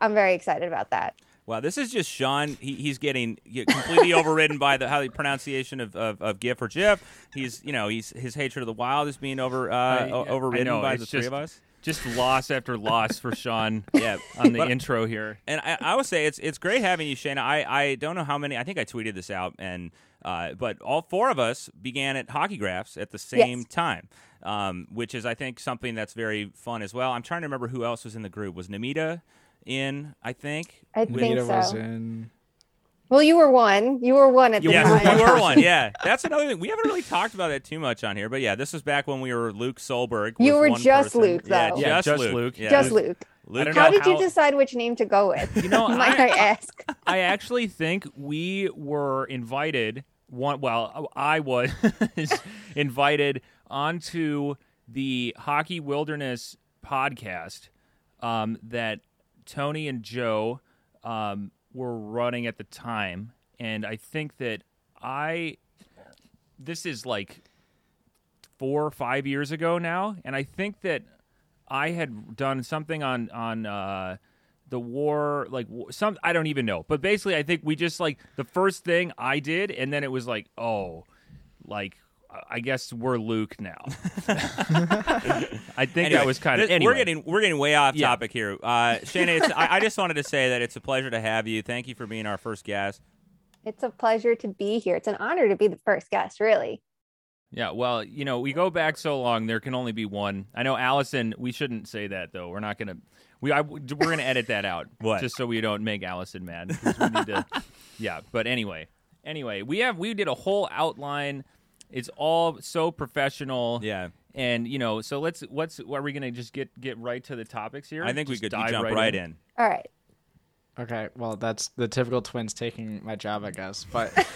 I'm very excited about that. Wow, this is just Sean. He, he's getting completely overridden by the how the pronunciation of, of, of GIF or GIF. He's you know he's his hatred of the wild is being over uh, I- o- I overridden know, by it's the three of us. Just loss after loss for Sean Yeah, on the But- intro here. And I, I would say it's it's great having you, Shayna. I, I don't know how many. I think I tweeted this out, and uh, but all four of us began at Hockey Graphs at the same Yes. time, um, which is I think something that's very fun as well. I'm trying to remember who else was in the group. Was Namita in? I think. I With- think Nita was so. in. Well, you were one. You were one at the Yeah, time. you were one. Yeah, that's another thing. We haven't really talked about that too much on here, but yeah, this was back when we were Luke Solberg. You were one just person. Luke, Yeah, though. Yeah, just, just Luke. Luke. Yeah. Just Luke. Luke. I don't How did you decide which name to go with? You know, might I- I ask? I actually think we were invited. One, well, I was invited onto the Hockey Wilderness podcast um, that Tony and Joe um, were running at the time, and I think that I. This is like four or five years ago now, and I think that I had done something on on uh, the war, like some I don't even know, but basically, I think we just like the first thing I did, and then it was like, oh, like I guess we're Luke now. I think Anyway, that was kind of this- anyway. We're getting we're getting way off Yeah. topic here. Uh, Shayna, it's, I, I just wanted to say that it's a pleasure to have you. Thank you for being our first guest. It's a pleasure to be here. It's an honor to be the first guest, really. Yeah, well, you know, we go back so long. There can only be one. I know, Allison. We shouldn't say that though. We're not gonna. We I, we're gonna edit that out. What? Just so we don't make Allison mad. We need to. yeah, but anyway, anyway, we have we did a whole outline. It's all so professional. Yeah. And you know, so let's what's are we gonna just get get right to the topics here? I think we could dive jump right, in. All right. Okay, well, that's the typical twins taking my job, I guess. But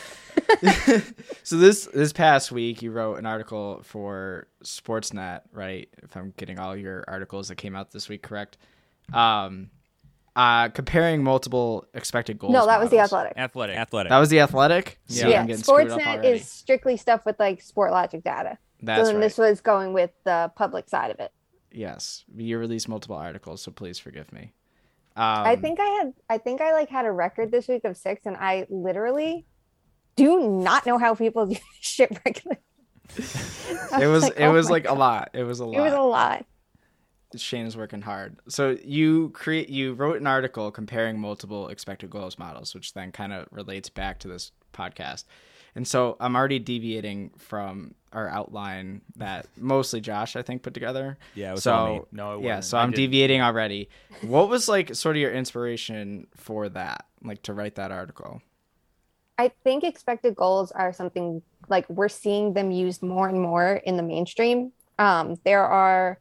so this this past week, you wrote an article for Sportsnet, right? If I'm getting all your articles that came out this week correct, um, uh, comparing multiple expected goals. no, that was the athletic. Athletic. Athletic. That was the athletic. See, Yeah, I'm getting screwed up Sportsnet is strictly stuff with like Sportlogiq data. That's so then right. this was going with the public side of it. Yes, you released multiple articles, so please forgive me. Um, I think I had I think I like had a record this week of six and I literally do not know how people do this shit regularly. It was like, it oh was my like a lot. It was a lot. It was a lot. Shane is working hard. So you create you wrote an article comparing multiple expected goals models, which then kind of relates back to this podcast. And so I'm already deviating from our outline that mostly Josh I think put together. Yeah, it was so all me. No, it yeah, wasn't. so I I'm didn't. deviating already. What was like sort of your inspiration for that, like to write that article? I think expected goals are something like we're seeing them used more and more in the mainstream. Um, there are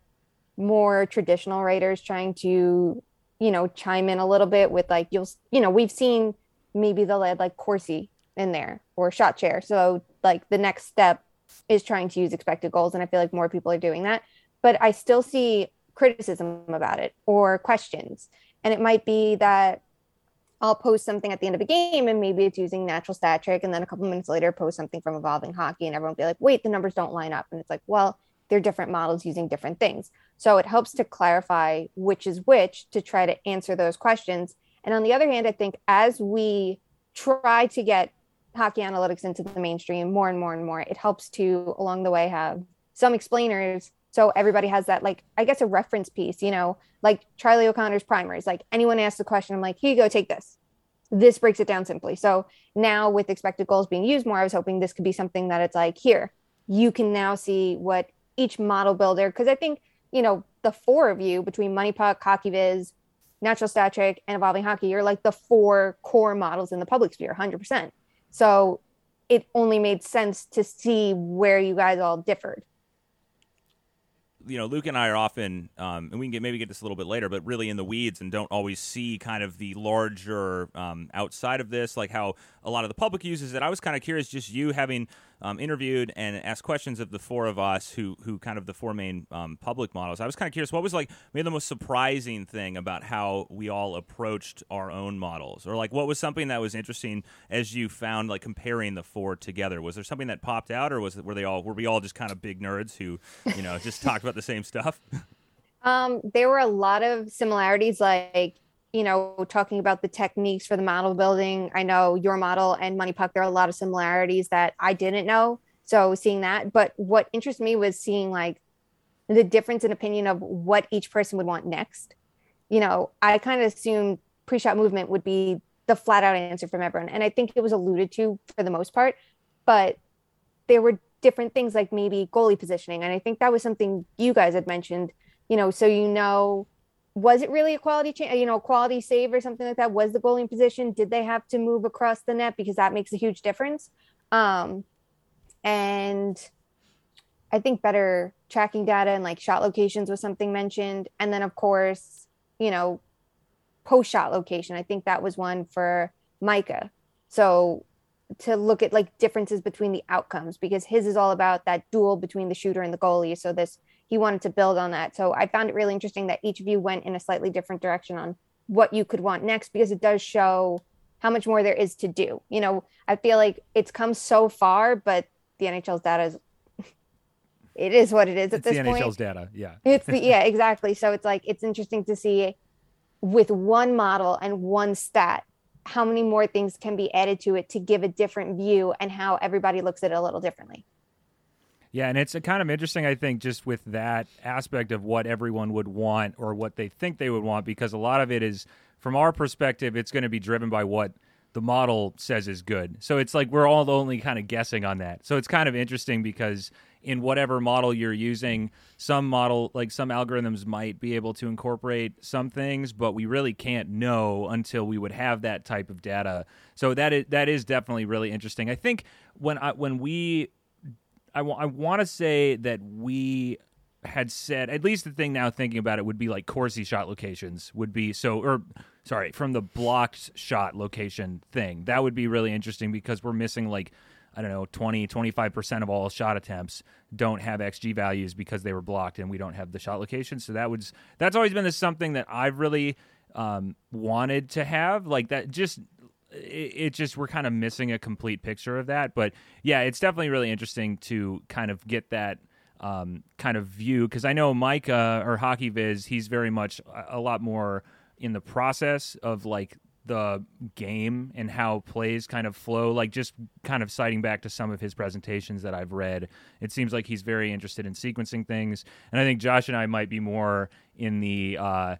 more traditional writers trying to, you know, chime in a little bit with like you'll, you know, we've seen maybe they'll add like Corsi in there or shot share. So like the next step is trying to use expected goals, and I feel like more people are doing that. But I still see criticism about it or questions, and it might be that I'll post something at the end of a game and maybe it's using natural stat trick. And then a couple minutes later, post something from evolving hockey and everyone will be like, wait, the numbers don't line up. And it's like, well, they're different models using different things. So it helps to clarify which is which to try to answer those questions. And on the other hand, I think as we try to get hockey analytics into the mainstream more and more and more, it helps to along the way have some explainers. So everybody has that, like, I guess a reference piece, you know, like Charlie O'Connor's primers. Like anyone asks a question, I'm like, here you go, take this. This breaks it down simply. So now with expected goals being used more, I was hoping this could be something that it's like, here, you can now see what each model builder, because I think, you know, the four of you between Money Puck, Hockey Viz, Natural Stat Trick, and Evolving Hockey, you're like the four core models in the public sphere, 100%. So it only made sense to see where you guys all differed. you know, Luke and I are often, um, and we can get maybe get this a little bit later, but really in the weeds and don't always see kind of the larger um, outside of this, like how a lot of the public uses it. I was kind of curious, just you having um, interviewed and asked questions of the four of us who who kind of the four main um, public models. I was kind of curious, what was like maybe the most surprising thing about how we all approached our own models, or like what was something that was interesting as you found like comparing the four together? Was there something that popped out, or was it were they all were we all just kind of big nerds who you know just talked about the same stuff? Um, there were a lot of similarities, like you know, talking about the techniques for the model building. I know your model and Money Puck. There are a lot of similarities that I didn't know. So seeing that, but what interested me was seeing like the difference in opinion of what each person would want next. You know, I kind of assumed pre-shot movement would be the flat out answer from everyone, and I think it was alluded to for the most part. But there were different things like maybe goalie positioning, and I think that was something you guys had mentioned you know, so you know, was it really a quality change, you know, quality save or something like that? Was the goalie in position? Did they have to move across the net because that makes a huge difference? Um, and I think better tracking data and like shot locations was something mentioned. And then, of course, you know, post shot location. I think that was one for Micah. So to look at like differences between the outcomes because his is all about that duel between the shooter and the goalie. So this he wanted to build on that. So I found it really interesting that each of you went in a slightly different direction on what you could want next because it does show how much more there is to do. You know, I feel like it's come so far, but the NHL's data is it is what it is at It's the point. NHL's data. Yeah. It's the yeah, exactly. So it's like it's interesting to see with one model and one stat how many more things can be added to it to give a different view and how everybody looks at it a little differently. Yeah, and it's kind of interesting, I think, just with that aspect of what everyone would want or what they think they would want, because a lot of it is, from our perspective, it's going to be driven by what the model says is good. So it's like we're all only kind of guessing on that. So it's kind of interesting because in whatever model you're using, some model like some algorithms might be able to incorporate some things, but we really can't know until we would have that type of data. So that is that is definitely really interesting. I think when I when we I, w- I want to say that we had said at least the thing now thinking about it would be like Corsi shot locations would be so or sorry from the blocked shot location thing. That would be really interesting because we're missing like I don't know 20 25% of all shot attempts don't have xg values because they were blocked and we don't have the shot location. So that was that's always been this something that I've really um, wanted to have like that just it, it just we're kind of missing a complete picture of that but yeah it's definitely really interesting to kind of get that um, kind of view because I know Micah or Hockey Viz, he's very much a, a lot more in the process of like the game and how plays kind of flow. Like just kind of citing back to some of his presentations that I've read, it seems like he's very interested in sequencing things. And I think Josh and I might be more in the uh,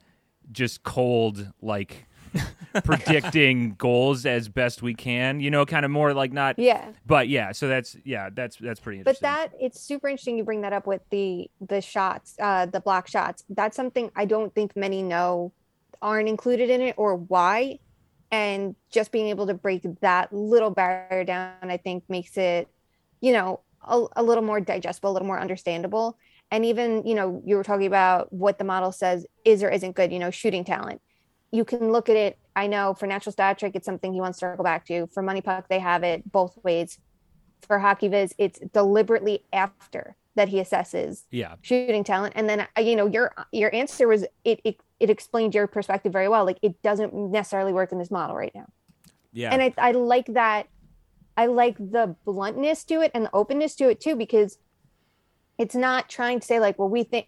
just cold like predicting goals as best we can. You know, kind of more like not. Yeah. But yeah, so that's yeah, that's that's pretty interesting. But that it's super interesting you bring that up with the the shots, uh, the block shots. That's something I don't think many know aren't included in it or why. And just being able to break that little barrier down, I think makes it, you know, a, a little more digestible, a little more understandable. And even, you know, you were talking about what the model says is or isn't good, you know, shooting talent. You can look at it. I know for natural stat trick, it's something he wants to circle back to. For Money Puck, they have it both ways. For Hockey Viz, it's deliberately after that he assesses yeah. shooting talent. And then, uh, you know, your your answer was it, it it explained your perspective very well. Like it doesn't necessarily work in this model right now. Yeah. And I, I like that. I like the bluntness to it and the openness to it too, because it's not trying to say like, well, we think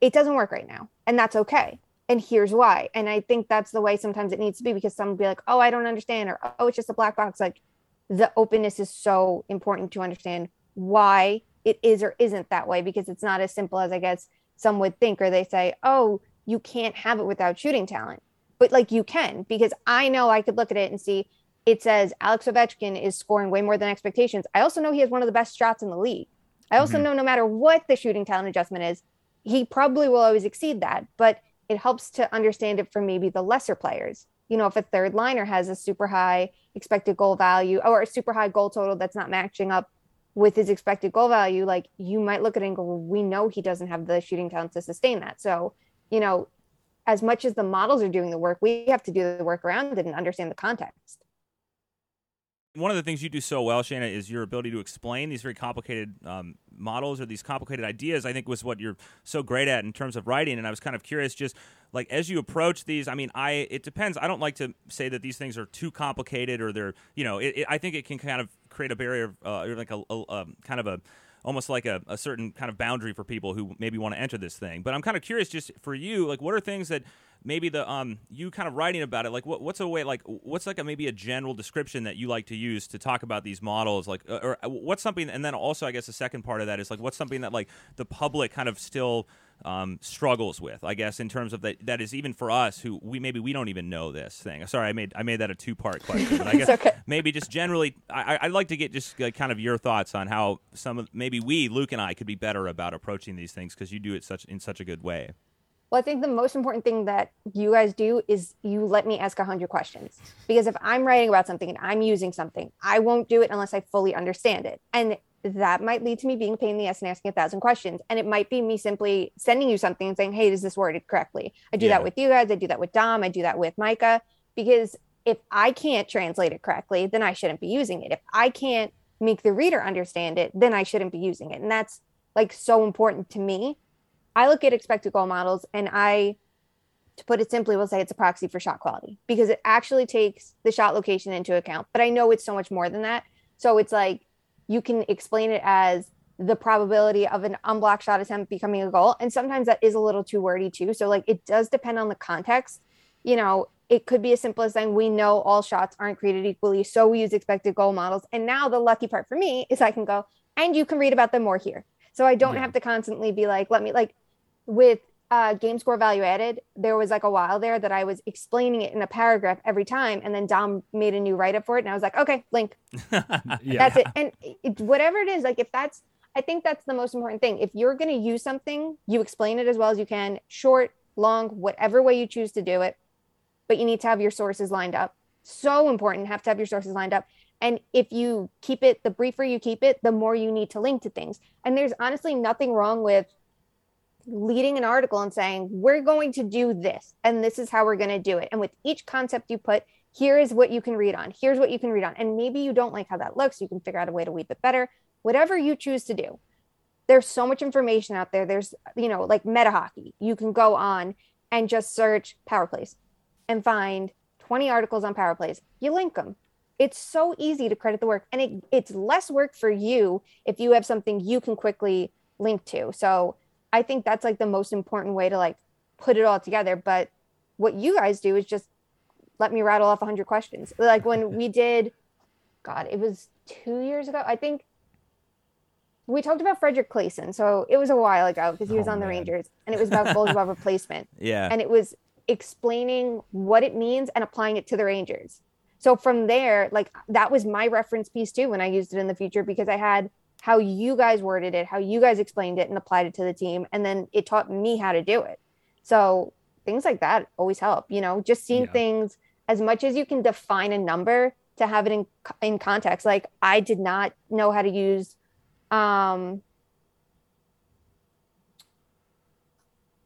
it doesn't work right now, and that's okay. And here's why. And I think that's the way sometimes it needs to be because some be like, oh, I don't understand, or oh, it's just a black box. Like the openness is so important to understand why it is or isn't that way because it's not as simple as I guess some would think, or they say, oh, you can't have it without shooting talent. But like you can, because I know I could look at it and see it says Alex Ovechkin is scoring way more than expectations. I also know he has one of the best shots in the league. I also Mhm. know no matter what the shooting talent adjustment is, he probably will always exceed that. But it helps to understand it for maybe the lesser players. You know, if a third liner has a super high expected goal value or a super high goal total that's not matching up with his expected goal value, like you might look at it and go, well, we know he doesn't have the shooting talent to sustain that. So, you know, as much as the models are doing the work, we have to do the work around it and understand the context. One of the things you do so well, Shayna, is your ability to explain these very complicated um, models or these complicated ideas. I think was what you're so great at in terms of writing. And I was kind of curious, just like as you approach these. I mean, I it depends. I don't like to say that these things are too complicated or they're you know. It, it, I think it can kind of create a barrier, uh, or like a, a, a kind of a almost like a, a certain kind of boundary for people who maybe want to enter this thing. But I'm kind of curious, just for you, like what are things that maybe the um you kind of writing about it, like what what's a way like what's like a maybe a general description that you like to use to talk about these models, like uh, or what's something, and then also I guess the second part of that is like what's something that like the public kind of still um, struggles with, I guess, in terms of that that is even for us who we maybe we don't even know this thing. Sorry, I made I made that a two part question, but I guess okay. maybe just generally, I, I'd like to get just like kind of your thoughts on how some of maybe we, Luke and I, could be better about approaching these things because you do it such in such a good way. Well, I think the most important thing that you guys do is you let me ask a 100 questions. Because if I'm writing about something and I'm using something, I won't do it unless I fully understand it. And that might lead to me being a pain in the ass and asking a thousand questions. And it might be me simply sending you something and saying, hey, is this worded correctly? I do Yeah. that with you guys. I do that with Dom. I do that with Micah. Because if I can't translate it correctly, then I shouldn't be using it. If I can't make the reader understand it, then I shouldn't be using it. And that's like so important to me. I look at expected goal models and I, to put it simply, will say it's a proxy for shot quality because it actually takes the shot location into account. But I know it's so much more than that. So it's like you can explain it as the probability of an unblocked shot attempt becoming a goal. And sometimes that is a little too wordy too. So like it does depend on the context. You know, it could be as simple as saying we know all shots aren't created equally, so we use expected goal models. And now the lucky part for me is I can go and you can read about them more here. So I don't Yeah. have to constantly be like, let me like with uh, game score value added, there was like a while there that I was explaining it in a paragraph every time, and then Dom made a new write up for it, and I was like, okay, link. Yeah. That's it. And it, whatever it is, like if that's, I think that's the most important thing. If you're going to use something, you explain it as well as you can, short, long, whatever way you choose to do it, but you need to have your sources lined up. So important, have to have your sources lined up. And if you keep it, the briefer you keep it, the more you need to link to things. And there's honestly nothing wrong with leading an article and saying, we're going to do this, and this is how we're going to do it. And with each concept you put, here is what you can read on. Here's what you can read on. And maybe you don't like how that looks. You can figure out a way to weave it better, whatever you choose to do. There's so much information out there. There's, you know, like meta hockey. You can go on and just search power plays and find 20 articles on power plays. You link them. It's so easy to credit the work. And it, it's less work for you if you have something you can quickly link to. So I think that's like the most important way to like put it all together. But what you guys do is just let me rattle off 100 questions. Like when we did, God, it was two years ago. I think we talked about Fredrik Claesson. So it was a while ago because he was Oh, on the. Rangers and it was about goals above replacement. Yeah. And it was explaining what it means and applying it to the Rangers. So from there, like that was my reference piece too when I used it in the future because I had how you guys worded it, how you guys explained it and applied it to the team. And then it taught me how to do it. So things like that always help, you know, just seeing Yeah. things as much as you can define a number to have it in, in context. Like I did not know how to use, um,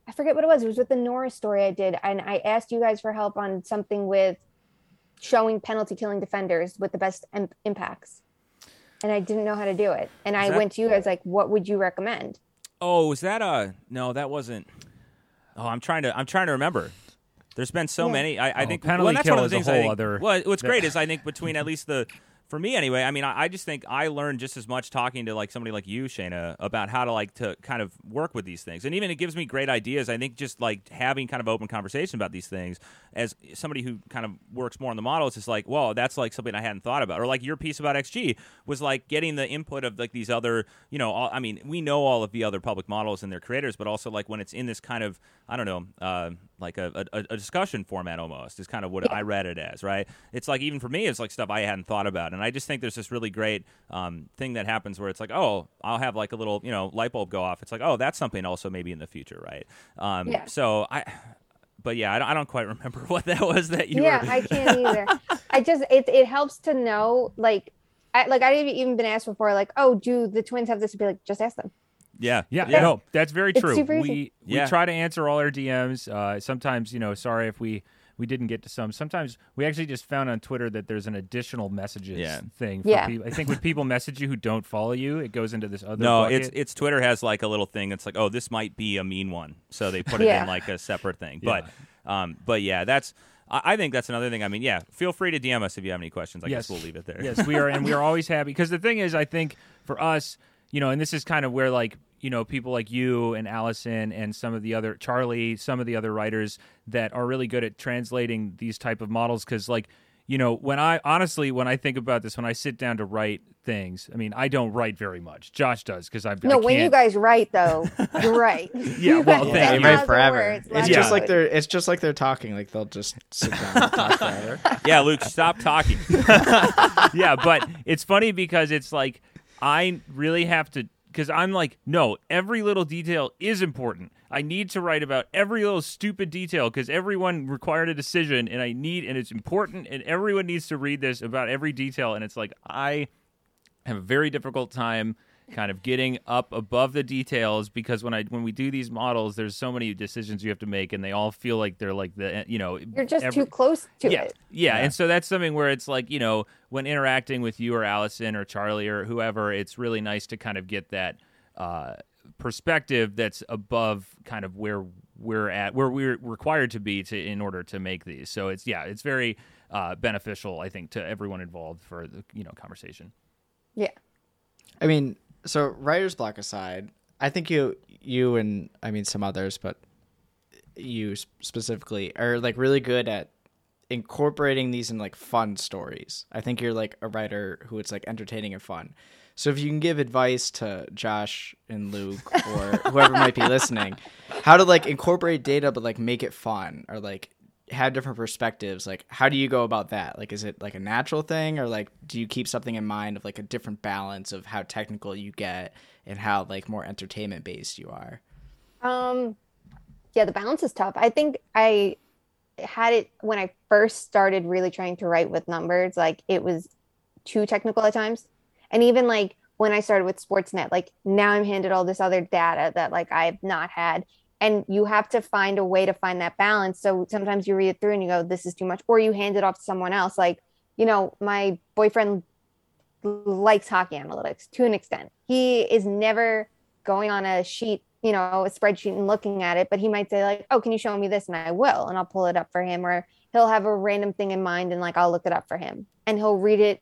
I forget what it was. It was with the Norris story I did. And I asked you guys for help on something with showing penalty killing defenders with the best im- impacts. And I didn't know how to do it. And I that- went to you guys like, what would you recommend? Oh, was that a no? That wasn't. Oh, I'm trying to. I'm trying to remember. There's been so Yeah. many. I, I Oh, think penalty well, that's kill one of is the a things I whole think. other- Well, what's that- great is I think between at least the for me anyway. I mean, I, I just think I learned just as much talking to like somebody like you, Shayna, about how to like to kind of work with these things, and even it gives me great ideas. I think just like having kind of open conversation about these things as somebody who kind of works more on the models is like, well, that's like something I hadn't thought about, or like your piece about XG was like getting the input of like these other, you know, all, I mean, we know all of the other public models and their creators, but also like when it's in this kind of, I don't know, uh, like a, a, a discussion format almost is kind of what I read it as, right? It's like even for me, it's like stuff I hadn't thought about, and I just think there's this really great um, thing that happens where it's like, oh, I'll have like a little, you know, light bulb go off. It's like, oh, that's something also maybe in the future, right? Um, Yeah. So I. But yeah, I don't, I don't quite remember what that was that you yeah, were. I can't either. I just it it helps to know like I like I've even been asked before like oh do the twins have this to be like just ask them yeah, Yeah, yeah. no, that's very true. We we Yeah. try to answer all our DMs. Uh, sometimes, you know, sorry if we we didn't get to some. Sometimes we actually just found on Twitter that there's an additional messages Yeah. thing. For Yeah. people. I think when people message you who don't follow you, it goes into this other. No, bucket. it's it's Twitter has like a little thing. It's like, oh, this might be a mean one, so they put it Yeah. in like a separate thing. Yeah. But, um, but yeah, that's. I I think that's another thing. I mean, yeah, feel free to DM us if you have any questions. I Yes. guess we'll leave it there. yes, we are, and we are always happy because the thing is, I think for us, you know, and this is kind of where like you know people like you and Allison and some of the other Charlie, some of the other writers that are really good at translating these type of models because like you know when I honestly when I think about this when I sit down to write things, I mean I don't write very much. Josh does because I've been, no I when you guys write though you're right Yeah, well, You thank guys you. Write forever. words, It's Yeah. just like they're it's just like they're talking. Like they'll just sit down and talk forever. yeah, Luke, stop talking. yeah, but it's funny because it's like I really have to because I'm like, no, every little detail is important. I need to write about every little stupid detail because everyone required a decision, and I need and it's important, and everyone needs to read this about every detail. And it's like I have a very difficult time kind of getting up above the details because when I when we do these models, there's so many decisions you have to make, and they all feel like they're like the you know you're just every- too close to yeah, it Yeah. Yeah. and so that's something where it's like you know when interacting with you or Allison or Charlie or whoever, it's really nice to kind of get that uh, perspective that's above kind of where we're at, where we're required to be to in order to make these. So it's yeah, it's very uh, beneficial, I think, to everyone involved for the you know conversation. yeah I mean, so writer's block aside, I think you you and I mean some others, but you specifically are like really good at incorporating these in like fun stories. I think you're like a writer who it's like entertaining and fun. So if you can give advice to Josh and Luke or whoever might be listening, how to like incorporate data but like make it fun or like have different perspectives like how do you go about that? Like is it like a natural thing or like do you keep something in mind of like a different balance of how technical you get and how like more entertainment based you are? Um yeah the balance is tough. I think i had it when i first started really trying to write with numbers like it was too technical at times. And even like when i started with sportsnet like now i'm handed all this other data that like i've not had and you have to find a way to find that balance. So sometimes you read it through and you go this is too much or you hand it off to someone else. Like you know my boyfriend likes hockey analytics to an extent. He is never going on a sheet you know a spreadsheet and looking at it but he might say like oh can you show me this? And i will and i'll pull it up for him or he'll have a random thing in mind and like i'll look it up for him and he'll read it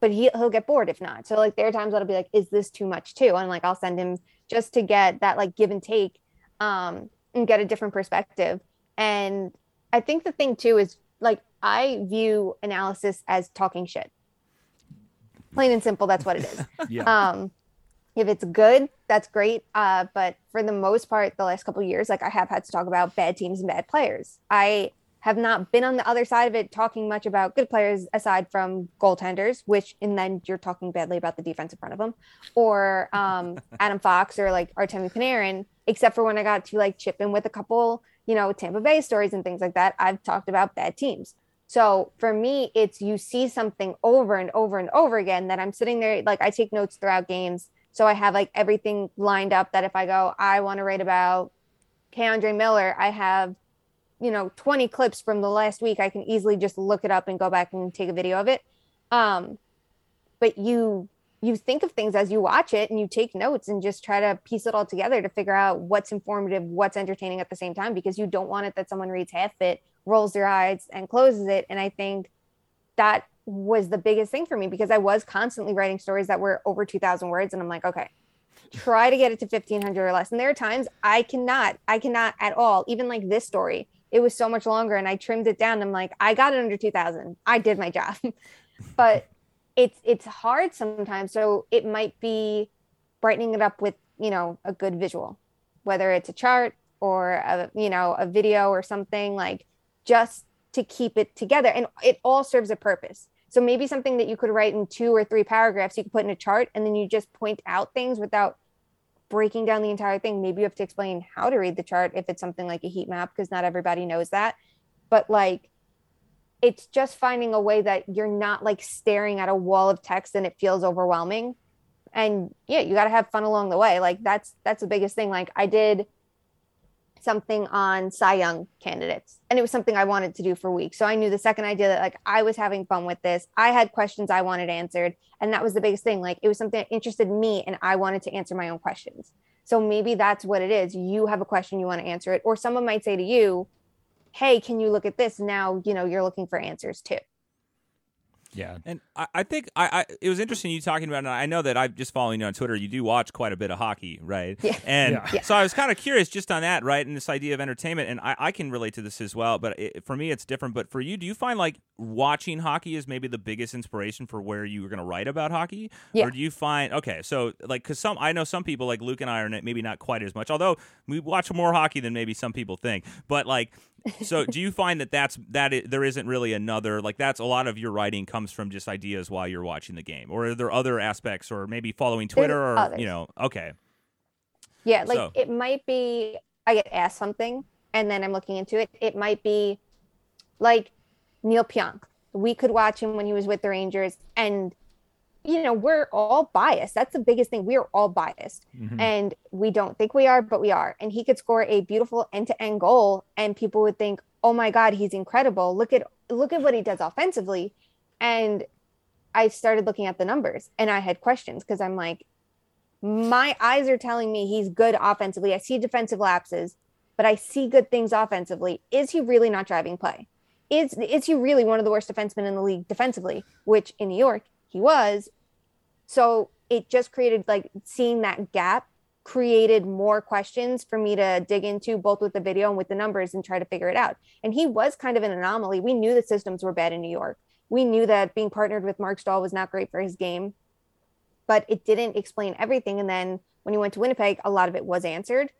but he, he'll get bored if not. So like there are times that'll be like is this too much too? And like i'll send him just to get that like give and take um, and get a different perspective. And I think the thing too is like I view analysis as talking shit. Plain and simple, that's what it is. Yeah. Um, if it's good, that's great. Uh, but for the most part, the last couple years, like I have had to talk about bad teams and bad players. I have not been on the other side of it talking much about good players aside from goaltenders, which and then you're talking badly about the defense in front of them, or um, Adam Fox or like Artemi Panarin. Except for when I got to like chip in with a couple, you know, Tampa Bay stories and things like that. I've talked about bad teams. So for me, it's you see something over and over and over again that I'm sitting there, like I take notes throughout games. So I have like everything lined up that if I go, I want to write about K'Andre Miller, I have you know 20 clips from the last week i can easily just look it up and go back and take a video of it um but you you think of things as you watch it and you take notes and just try to piece it all together to figure out what's informative what's entertaining at the same time because you don't want it that someone reads half it rolls their eyes and closes it and i think that was the biggest thing for me because i was constantly writing stories that were over 2000 words and i'm like okay try to get it to 1500 or less and there are times i cannot i cannot at all even like this story it was so much longer and I trimmed it down. I'm like, I got it under 2000. I did my job. but it's it's hard sometimes. So it might be brightening it up with, you know, a good visual, whether it's a chart or a, you know, a video or something like just to keep it together. And it all serves a purpose. So maybe something that you could write in two or three paragraphs, you could put in a chart and then you just point out things without breaking down the entire thing. Maybe you have to explain how to read the chart if it's something like a heat map, because not everybody knows that. But like, it's just finding a way that you're not like staring at a wall of text and it feels overwhelming. And yeah, you got to have fun along the way. Like that's that's the biggest thing. Like I did something on Cy Young candidates. And it was something I wanted to do for weeks. So I knew the second I did like I was having fun with this. I had questions I wanted answered. And that was the biggest thing. Like it was something that interested me and I wanted to answer my own questions. So maybe that's what it is. You have a question, you want to answer it. Or someone might say to you, Hey, can you look at this? Now, you know, you're looking for answers too. Yeah, and I, I think I, I, it was interesting you talking about. it I know that I'm just following you on Twitter. You do watch quite a bit of hockey, right? Yeah. And Yeah. so I was kind of curious just on that, right? And this idea of entertainment, and I, I can relate to this as well. But it, for me, it's different. But for you, do you find like watching hockey is maybe the biggest inspiration for where you were going to write about hockey? Yeah. Or do you find okay? So like, because some I know some people like Luke and I are maybe not quite as much. Although we watch more hockey than maybe some people think. But like, so do you find that that's that i there isn't really another like that's a lot of your writing comes from just ideas while you're watching the game or are there other aspects or maybe following twitter or others. you know okay Yeah, like So- it might be I get asked something and then I'm looking into it. It might be like Neil Pionk. We could watch him when he was with the Rangers and you know, we're all biased. That's the biggest thing. We are all biased. Mhm. And we don't think we are, but we are. And he could score a beautiful end-to-end goal and people would think, "Oh my god, he's incredible. Look at look at what he does offensively." And I started looking at the numbers and I had questions because I'm like, my eyes are telling me he's good offensively. I see defensive lapses, but I see good things offensively. Is he really not driving play? Is is he really one of the worst defensemen in the league defensively? Which in New York he was. So it just created like seeing that gap created more questions for me to dig into both with the video and with the numbers and try to figure it out. And he was kind of an anomaly. We knew the systems were bad in New York. We knew that being partnered with Marc Staal was not great for his game but it didn't explain everything. And then when he went to Winnipeg, a lot of it was answered.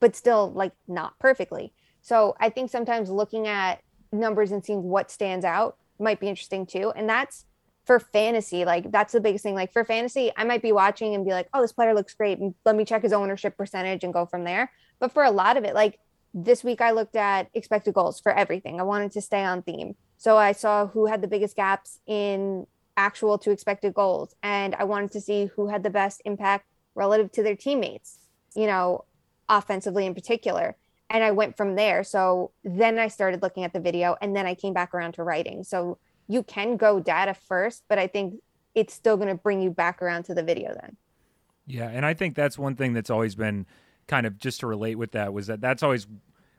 but still like not perfectly. So I think sometimes looking at numbers and seeing what stands out might be interesting too. And that's for fantasy. Like that's the biggest thing. Like for fantasy, I might be watching and be like, oh, this player looks great. Let me check his ownership percentage and go from there. But for a lot of it, like this week, I looked at expected goals for everything. I wanted to stay on theme. So I saw who had the biggest gaps in actual to expected goals. And I wanted to see who had the best impact relative to their teammates, you know, offensively in particular and I went from there. So then I started looking at the video and then I came back around to writing. So you can go data first, but I think it's still going to bring you back around to the video then. Yeah, and I think that's one thing that's always been kind of just to relate with that was that that's always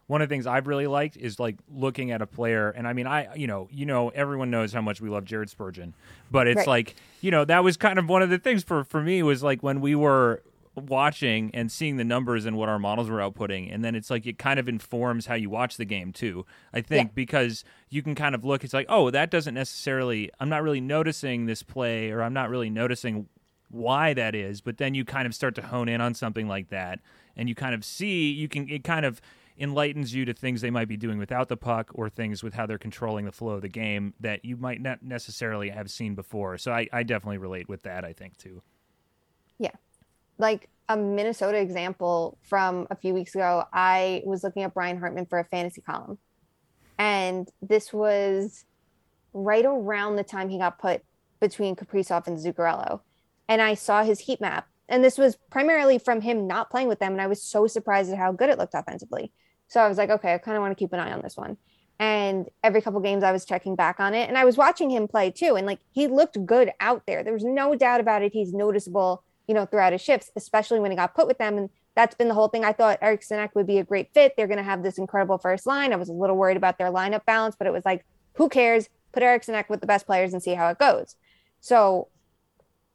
one of the things I've really liked is like looking at a player, and I mean, I you know, you know, everyone knows how much we love Jared Spurgeon, but it's right. like you know that was kind of one of the things for for me was like when we were watching and seeing the numbers and what our models were outputting and then it's like it kind of informs how you watch the game too i think yeah. because you can kind of look it's like oh that doesn't necessarily i'm not really noticing this play or i'm not really noticing why that is but then you kind of start to hone in on something like that and you kind of see you can it kind of enlightens you to things they might be doing without the puck or things with how they're controlling the flow of the game that you might not necessarily have seen before so i, I definitely relate with that i think too like a Minnesota example from a few weeks ago, I was looking at Ryan Hartman for a fantasy column. And this was right around the time he got put between Kaprizov and Zuccarello. And I saw his heat map. And this was primarily from him not playing with them. And I was so surprised at how good it looked offensively. So I was like, okay, I kind of want to keep an eye on this one. And every couple games I was checking back on it. And I was watching him play too. And like he looked good out there. There was no doubt about it. He's noticeable you know, throughout his shifts, especially when he got put with them. And that's been the whole thing. I thought Eriksson Ek would be a great fit. They're going to have this incredible first line. I was a little worried about their lineup balance, but it was like, who cares? Put Eriksson Ek with the best players and see how it goes. So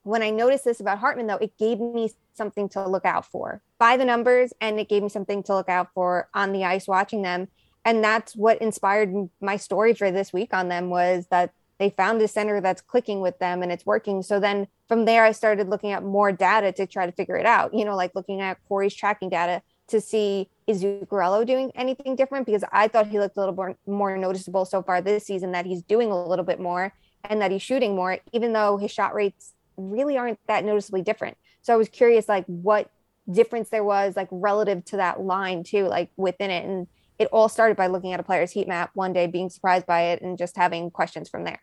when I noticed this about Hartman, though, it gave me something to look out for by the numbers, and it gave me something to look out for on the ice watching them. And that's what inspired my story for this week on them was that they found a center that's clicking with them and it's working. So then from there, I started looking at more data to try to figure it out, you know, like looking at Corey's tracking data to see is Zuccarello doing anything different? Because I thought he looked a little more, more noticeable so far this season that he's doing a little bit more and that he's shooting more, even though his shot rates really aren't that noticeably different. So I was curious, like, what difference there was, like, relative to that line, too, like within it. And it all started by looking at a player's heat map one day, being surprised by it, and just having questions from there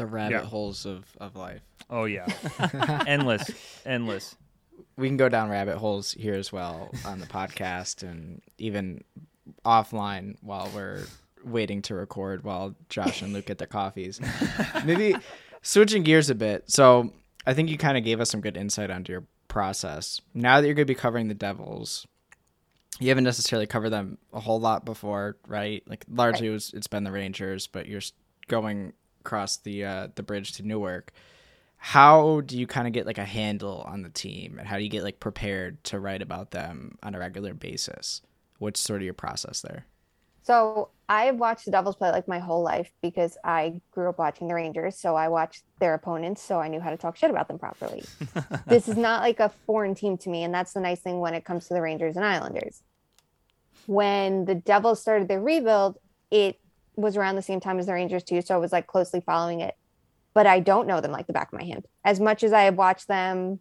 the rabbit yeah. holes of, of life. Oh yeah, endless, endless. We can go down rabbit holes here as well on the podcast, and even offline while we're waiting to record while Josh and Luke get their coffees. Maybe switching gears a bit. So I think you kind of gave us some good insight onto your process. Now that you're going to be covering the Devils, you haven't necessarily covered them a whole lot before, right? Like largely it was, it's been the Rangers, but you're going across the uh, the bridge to Newark. How do you kind of get like a handle on the team, and how do you get like prepared to write about them on a regular basis? What's sort of your process there? So I've watched the Devils play like my whole life because I grew up watching the Rangers. So I watched their opponents, so I knew how to talk shit about them properly. this is not like a foreign team to me, and that's the nice thing when it comes to the Rangers and Islanders. When the Devils started their rebuild, it was around the same time as the Rangers too, so I was like closely following it. But I don't know them like the back of my hand. As much as I have watched them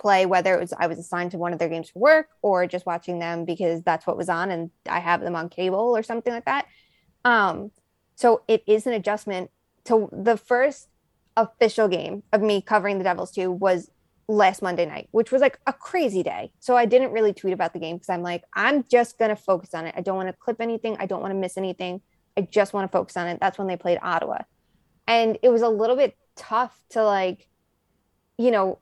play, whether it was I was assigned to one of their games for work or just watching them because that's what was on and I have them on cable or something like that. Um, so it is an adjustment to the first official game of me covering the Devils too was last Monday night, which was like a crazy day. So I didn't really tweet about the game because I'm like, I'm just going to focus on it. I don't want to clip anything. I don't want to miss anything. I just want to focus on it. That's when they played Ottawa. And it was a little bit tough to like, you know,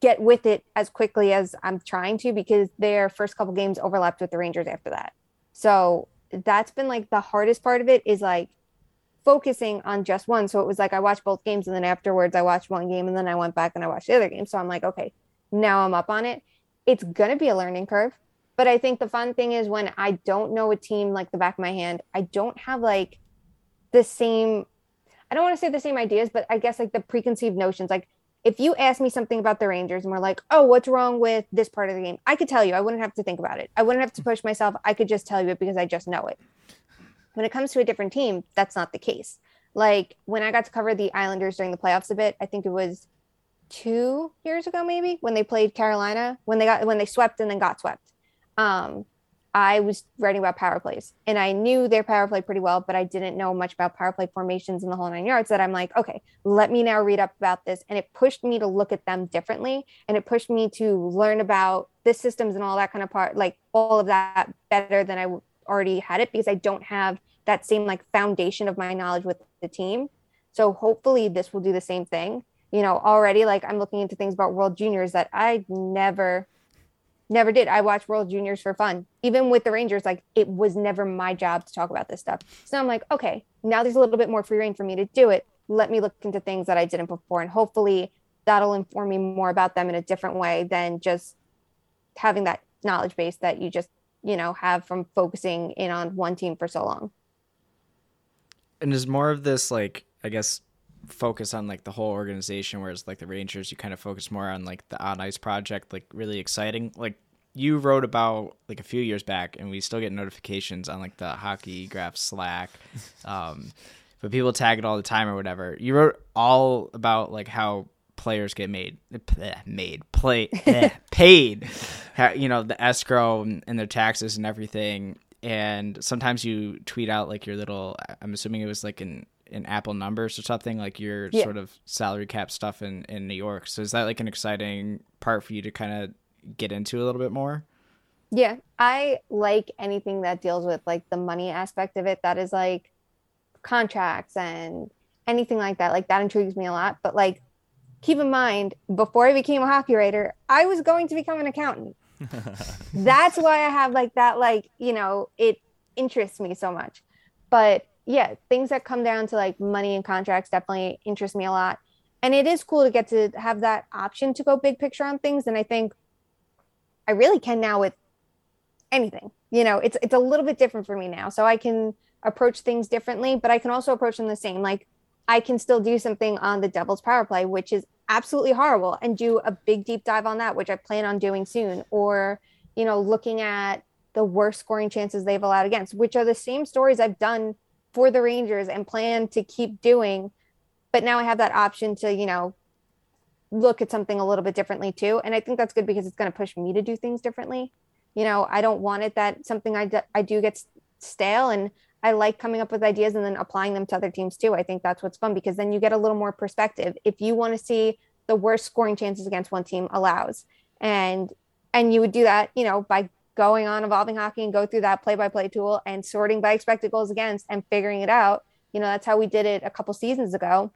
get with it as quickly as I'm trying to because their first couple games overlapped with the Rangers after that. So that's been like the hardest part of it is like focusing on just one. So it was like I watched both games and then afterwards I watched one game and then I went back and I watched the other game. So I'm like, okay, now I'm up on it. It's going to be a learning curve. But I think the fun thing is when I don't know a team like the back of my hand, I don't have like the same, I don't want to say the same ideas, but I guess like the preconceived notions. Like if you ask me something about the Rangers and we're like, oh, what's wrong with this part of the game? I could tell you. I wouldn't have to think about it. I wouldn't have to push myself. I could just tell you it because I just know it. When it comes to a different team, that's not the case. Like when I got to cover the Islanders during the playoffs a bit, I think it was two years ago, maybe when they played Carolina, when they got when they swept and then got swept. Um, I was writing about power plays and I knew their power play pretty well, but I didn't know much about power play formations in the whole nine yards. That I'm like, okay, let me now read up about this. And it pushed me to look at them differently. And it pushed me to learn about the systems and all that kind of part, like all of that better than I already had it because I don't have that same like foundation of my knowledge with the team. So hopefully this will do the same thing. You know, already like I'm looking into things about World Juniors that I never never did. I watched World Juniors for fun. Even with the Rangers, like it was never my job to talk about this stuff. So I'm like, okay, now there's a little bit more free reign for me to do it. Let me look into things that I didn't before. And hopefully that'll inform me more about them in a different way than just having that knowledge base that you just, you know, have from focusing in on one team for so long. And is more of this like, I guess, focus on like the whole organization whereas like the rangers you kind of focus more on like the on ice project like really exciting. Like you wrote about like a few years back and we still get notifications on like the hockey graph slack um but people tag it all the time or whatever. You wrote all about like how players get made made play paid. You know the escrow and their taxes and everything. And sometimes you tweet out like your little i'm assuming it was like an in Apple numbers or something like your yeah. sort of salary cap stuff in in New York. So is that like an exciting part for you to kind of get into a little bit more? Yeah, I like anything that deals with like the money aspect of it. That is like contracts and anything like that. Like that intrigues me a lot. But like, keep in mind, before I became a hockey writer, I was going to become an accountant. That's why I have like that. Like you know, it interests me so much. But yeah, things that come down to like money and contracts definitely interest me a lot. And it is cool to get to have that option to go big picture on things. And I think I really can now with anything. You know, it's it's a little bit different for me now. So I can approach things differently, but I can also approach them the same. Like I can still do something on the Devil's power play, which is absolutely horrible, and do a big deep dive on that, which I plan on doing soon. Or, you know, looking at the worst scoring chances they've allowed against, which are the same stories I've done for the Rangers and plan to keep doing. But now I have that option to, you know, look at something a little bit differently too. And I think that's good because it's going to push me to do things differently. You know, I don't want it that something I, do, I do gets stale and I like coming up with ideas and then applying them to other teams too. I think that's what's fun because then you get a little more perspective. If you want to see the worst scoring chances against one team allows and and you would do that, you know, by going on evolving hockey and go through that play by play tool and sorting by expected goals against and figuring it out. You know, that's how we did it a couple seasons ago.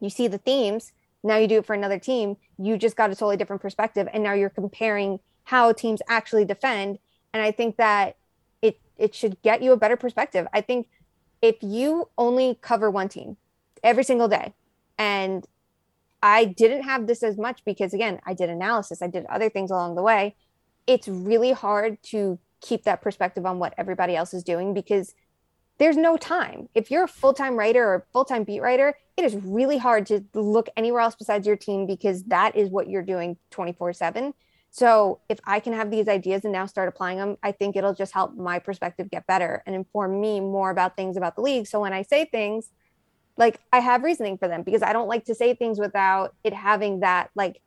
You see the themes, now you do it for another team. You just got a totally different perspective. And now you're comparing how teams actually defend. And I think that it it should get you a better perspective. I think if you only cover one team every single day, and I didn't have this as much because again, I did analysis, I did other things along the way it's really hard to keep that perspective on what everybody else is doing because there's no time. If you're a full time writer or full time beat writer, it is really hard to look anywhere else besides your team because that is what you're doing 24 7. So if I can have these ideas and now start applying them, I think it'll just help my perspective get better and inform me more about things about the league. So when I say things, like I have reasoning for them because I don't like to say things without it having that like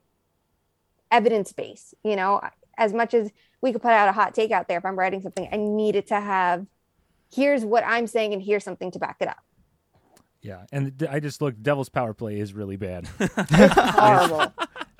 evidence base. You know, as much as we could put out a hot take out there if i'm writing something i needed to have here's what i'm saying and here's something to back it up. Yeah and i just looked devil's power play is really bad. It's horrible.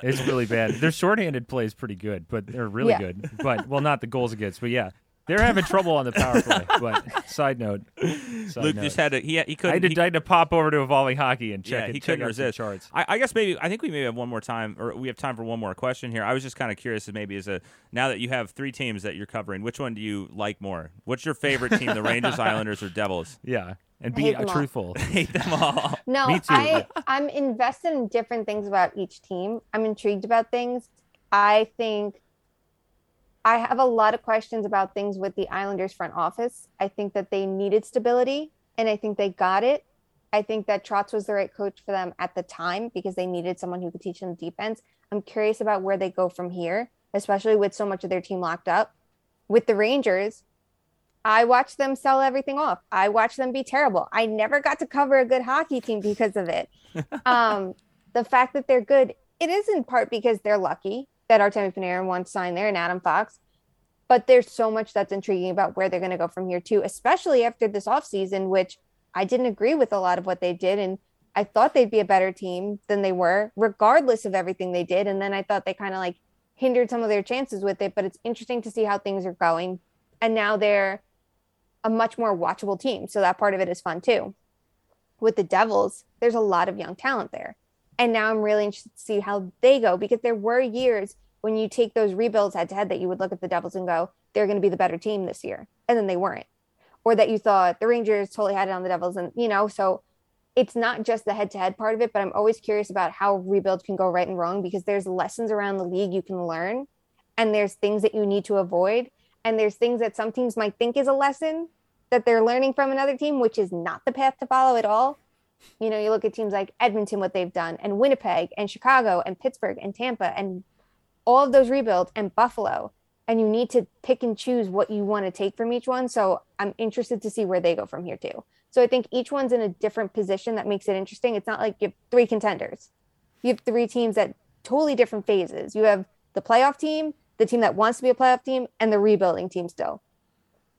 It's really bad. Their shorthanded play is pretty good but they're really yeah. good but well not the goals against but yeah they're having trouble on the power play. But side note, side Luke note. just had to. He he couldn't. I had to, he, I had to pop over to evolving hockey and check. Yeah, it, he couldn't resist charts. I, I, guess maybe I think we maybe have one more time, or we have time for one more question here. I was just kind of curious, maybe as a now that you have three teams that you're covering, which one do you like more? What's your favorite team, the Rangers, Islanders, or Devils? Yeah, and be truthful. hate them all. No, Me too. I I'm invested in different things about each team. I'm intrigued about things. I think I have a lot of questions about things with the Islanders front office. I think that they needed stability and I think they got it. I think that Trotz was the right coach for them at the time because they needed someone who could teach them defense. I'm curious about where they go from here, especially with so much of their team locked up. With the Rangers, I watched them sell everything off. I watched them be terrible. I never got to cover a good hockey team because of it. um, the fact that they're good, it is in part because they're lucky that Artemi Panarin wants signed there and Adam Fox. But there's so much that's intriguing about where they're going to go from here too, especially after this offseason, which I didn't agree with a lot of what they did. And I thought they'd be a better team than they were, regardless of everything they did. And then I thought they kind of like hindered some of their chances with it. But it's interesting to see how things are going. And now they're a much more watchable team. So that part of it is fun too. With the Devils, there's a lot of young talent there. And now I'm really interested to see how they go because there were years when you take those rebuilds head to head that you would look at the Devils and go, they're going to be the better team this year. And then they weren't. Or that you thought the Rangers totally had it on the Devils. And, you know, so it's not just the head to head part of it, but I'm always curious about how rebuilds can go right and wrong because there's lessons around the league you can learn and there's things that you need to avoid. And there's things that some teams might think is a lesson that they're learning from another team, which is not the path to follow at all. You know, you look at teams like Edmonton, what they've done, and Winnipeg, and Chicago, and Pittsburgh, and Tampa, and all of those rebuilds, and Buffalo. And you need to pick and choose what you want to take from each one. So I'm interested to see where they go from here, too. So I think each one's in a different position that makes it interesting. It's not like you have three contenders, you have three teams at totally different phases. You have the playoff team, the team that wants to be a playoff team, and the rebuilding team still.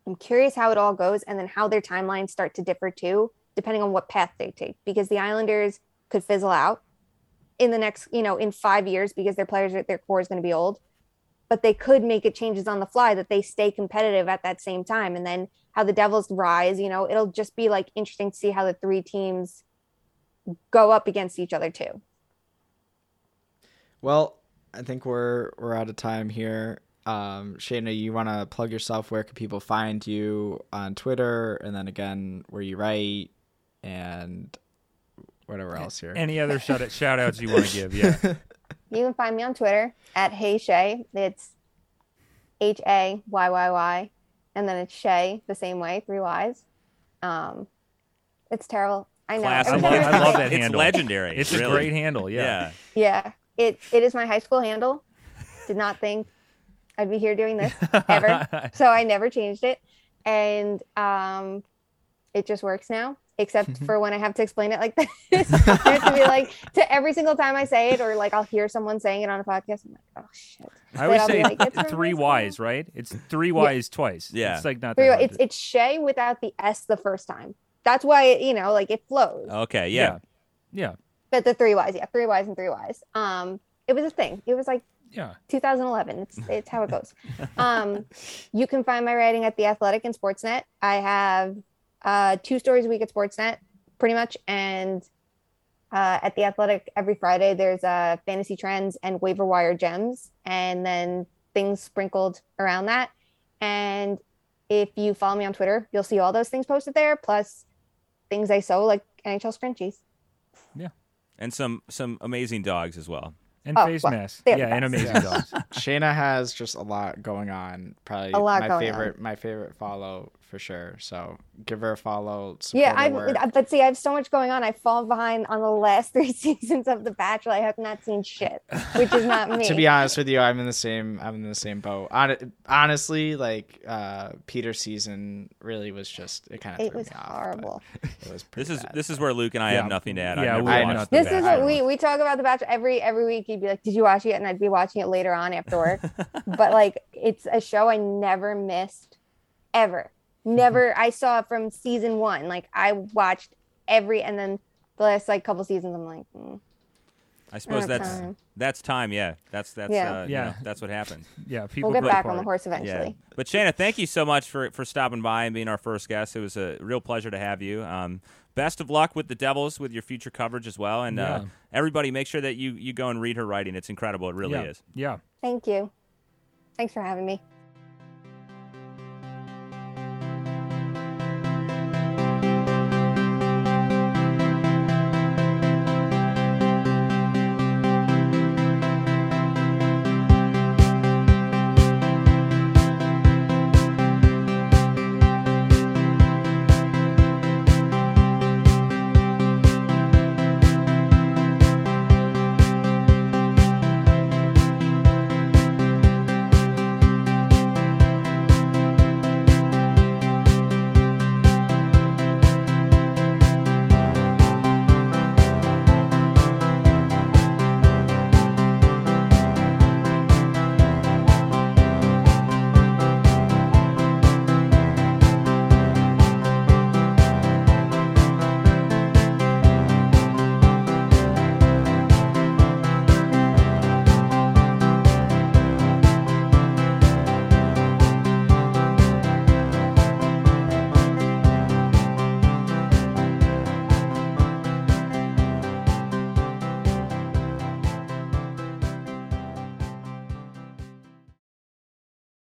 I'm curious how it all goes and then how their timelines start to differ too, depending on what path they take, because the Islanders could fizzle out in the next, you know, in five years because their players, at their core is going to be old. But they could make it changes on the fly that they stay competitive at that same time. And then how the Devils rise, you know, it'll just be like interesting to see how the three teams go up against each other too. Well, I think we're we're out of time here. Um, Shayna, you want to plug yourself? Where can people find you on Twitter? And then again, where you write and whatever else here. Any other shout, shout outs you want to give? Yeah. You can find me on Twitter at Hey Shay. It's H A Y Y Y, and then it's Shay the same way, three Y's. Um, it's terrible. I know. Classic. I love, I love it- that It's handle. legendary. It's really. a great handle. Yeah. Yeah. Yeah, it it is my high school handle. Did not think I'd be here doing this ever, so I never changed it, and um, it just works now. Except for when I have to explain it like this, I have to be like to every single time I say it, or like I'll hear someone saying it on a podcast. I'm like, oh shit. I always Then I'll be say like, it's three. Y's, right? It's three Y's twice. Yeah. It's like not Three- that hard It's it's Shay without the S the first time. That's why it, you know, like it flows. Okay. Yeah. Yeah. But the three Y's, yeah, three Y's and three Y's. Um, it was a thing. It was like Yeah. 2011. It's it's how it goes. Um, you can find my writing at the Athletic and Sportsnet. I have uh, two stories a week at Sportsnet, pretty much, and uh, at the Athletic every Friday there's uh, fantasy trends and waiver wire gems, and then things sprinkled around that. And if you follow me on Twitter, you'll see all those things posted there, plus things I sew like NHL scrunchies. Yeah. And some some amazing dogs as well. And Oh, face well, masks. Yeah, the and best. amazing dogs. Shayna has just a lot going on. Probably A lot my going favorite, my favorite follow for sure. So give her a follow. Yeah, I've, but see, I have so much going on. I've fallen behind on the last three seasons of The Bachelor. I have not seen shit, which is not me. to be honest with you, I'm in the same I'm in the same boat. Hon- honestly, like uh Peter season really was just it kind of it was me off, horrible. It was pretty This is bad. this is where Luke and I Yeah. have nothing to add. Yeah, I've we never have watched nothing The This is what we we talk about The Bachelor every every week. You'd be like, "Did you watch it?" And I'd be watching it later on after work. but like, it's a show I never missed, ever. Never. I saw it from season one. Like I watched every, and then the last like couple seasons, I'm like, mm, I suppose Another that's time. that's time. Yeah, that's that's Yeah. uh, you Yeah. know, that's what happened. Yeah. People we'll get grow back on the horse Yeah. eventually. But Shayna, thank you so much for for stopping by and being our first guest. It was a real pleasure to have you. Um, best of luck with the Devils with your future coverage as well. And uh, everybody, make sure that you you go and read her writing. It's incredible. It really yeah. is. Yeah. Thank you. Thanks for having me.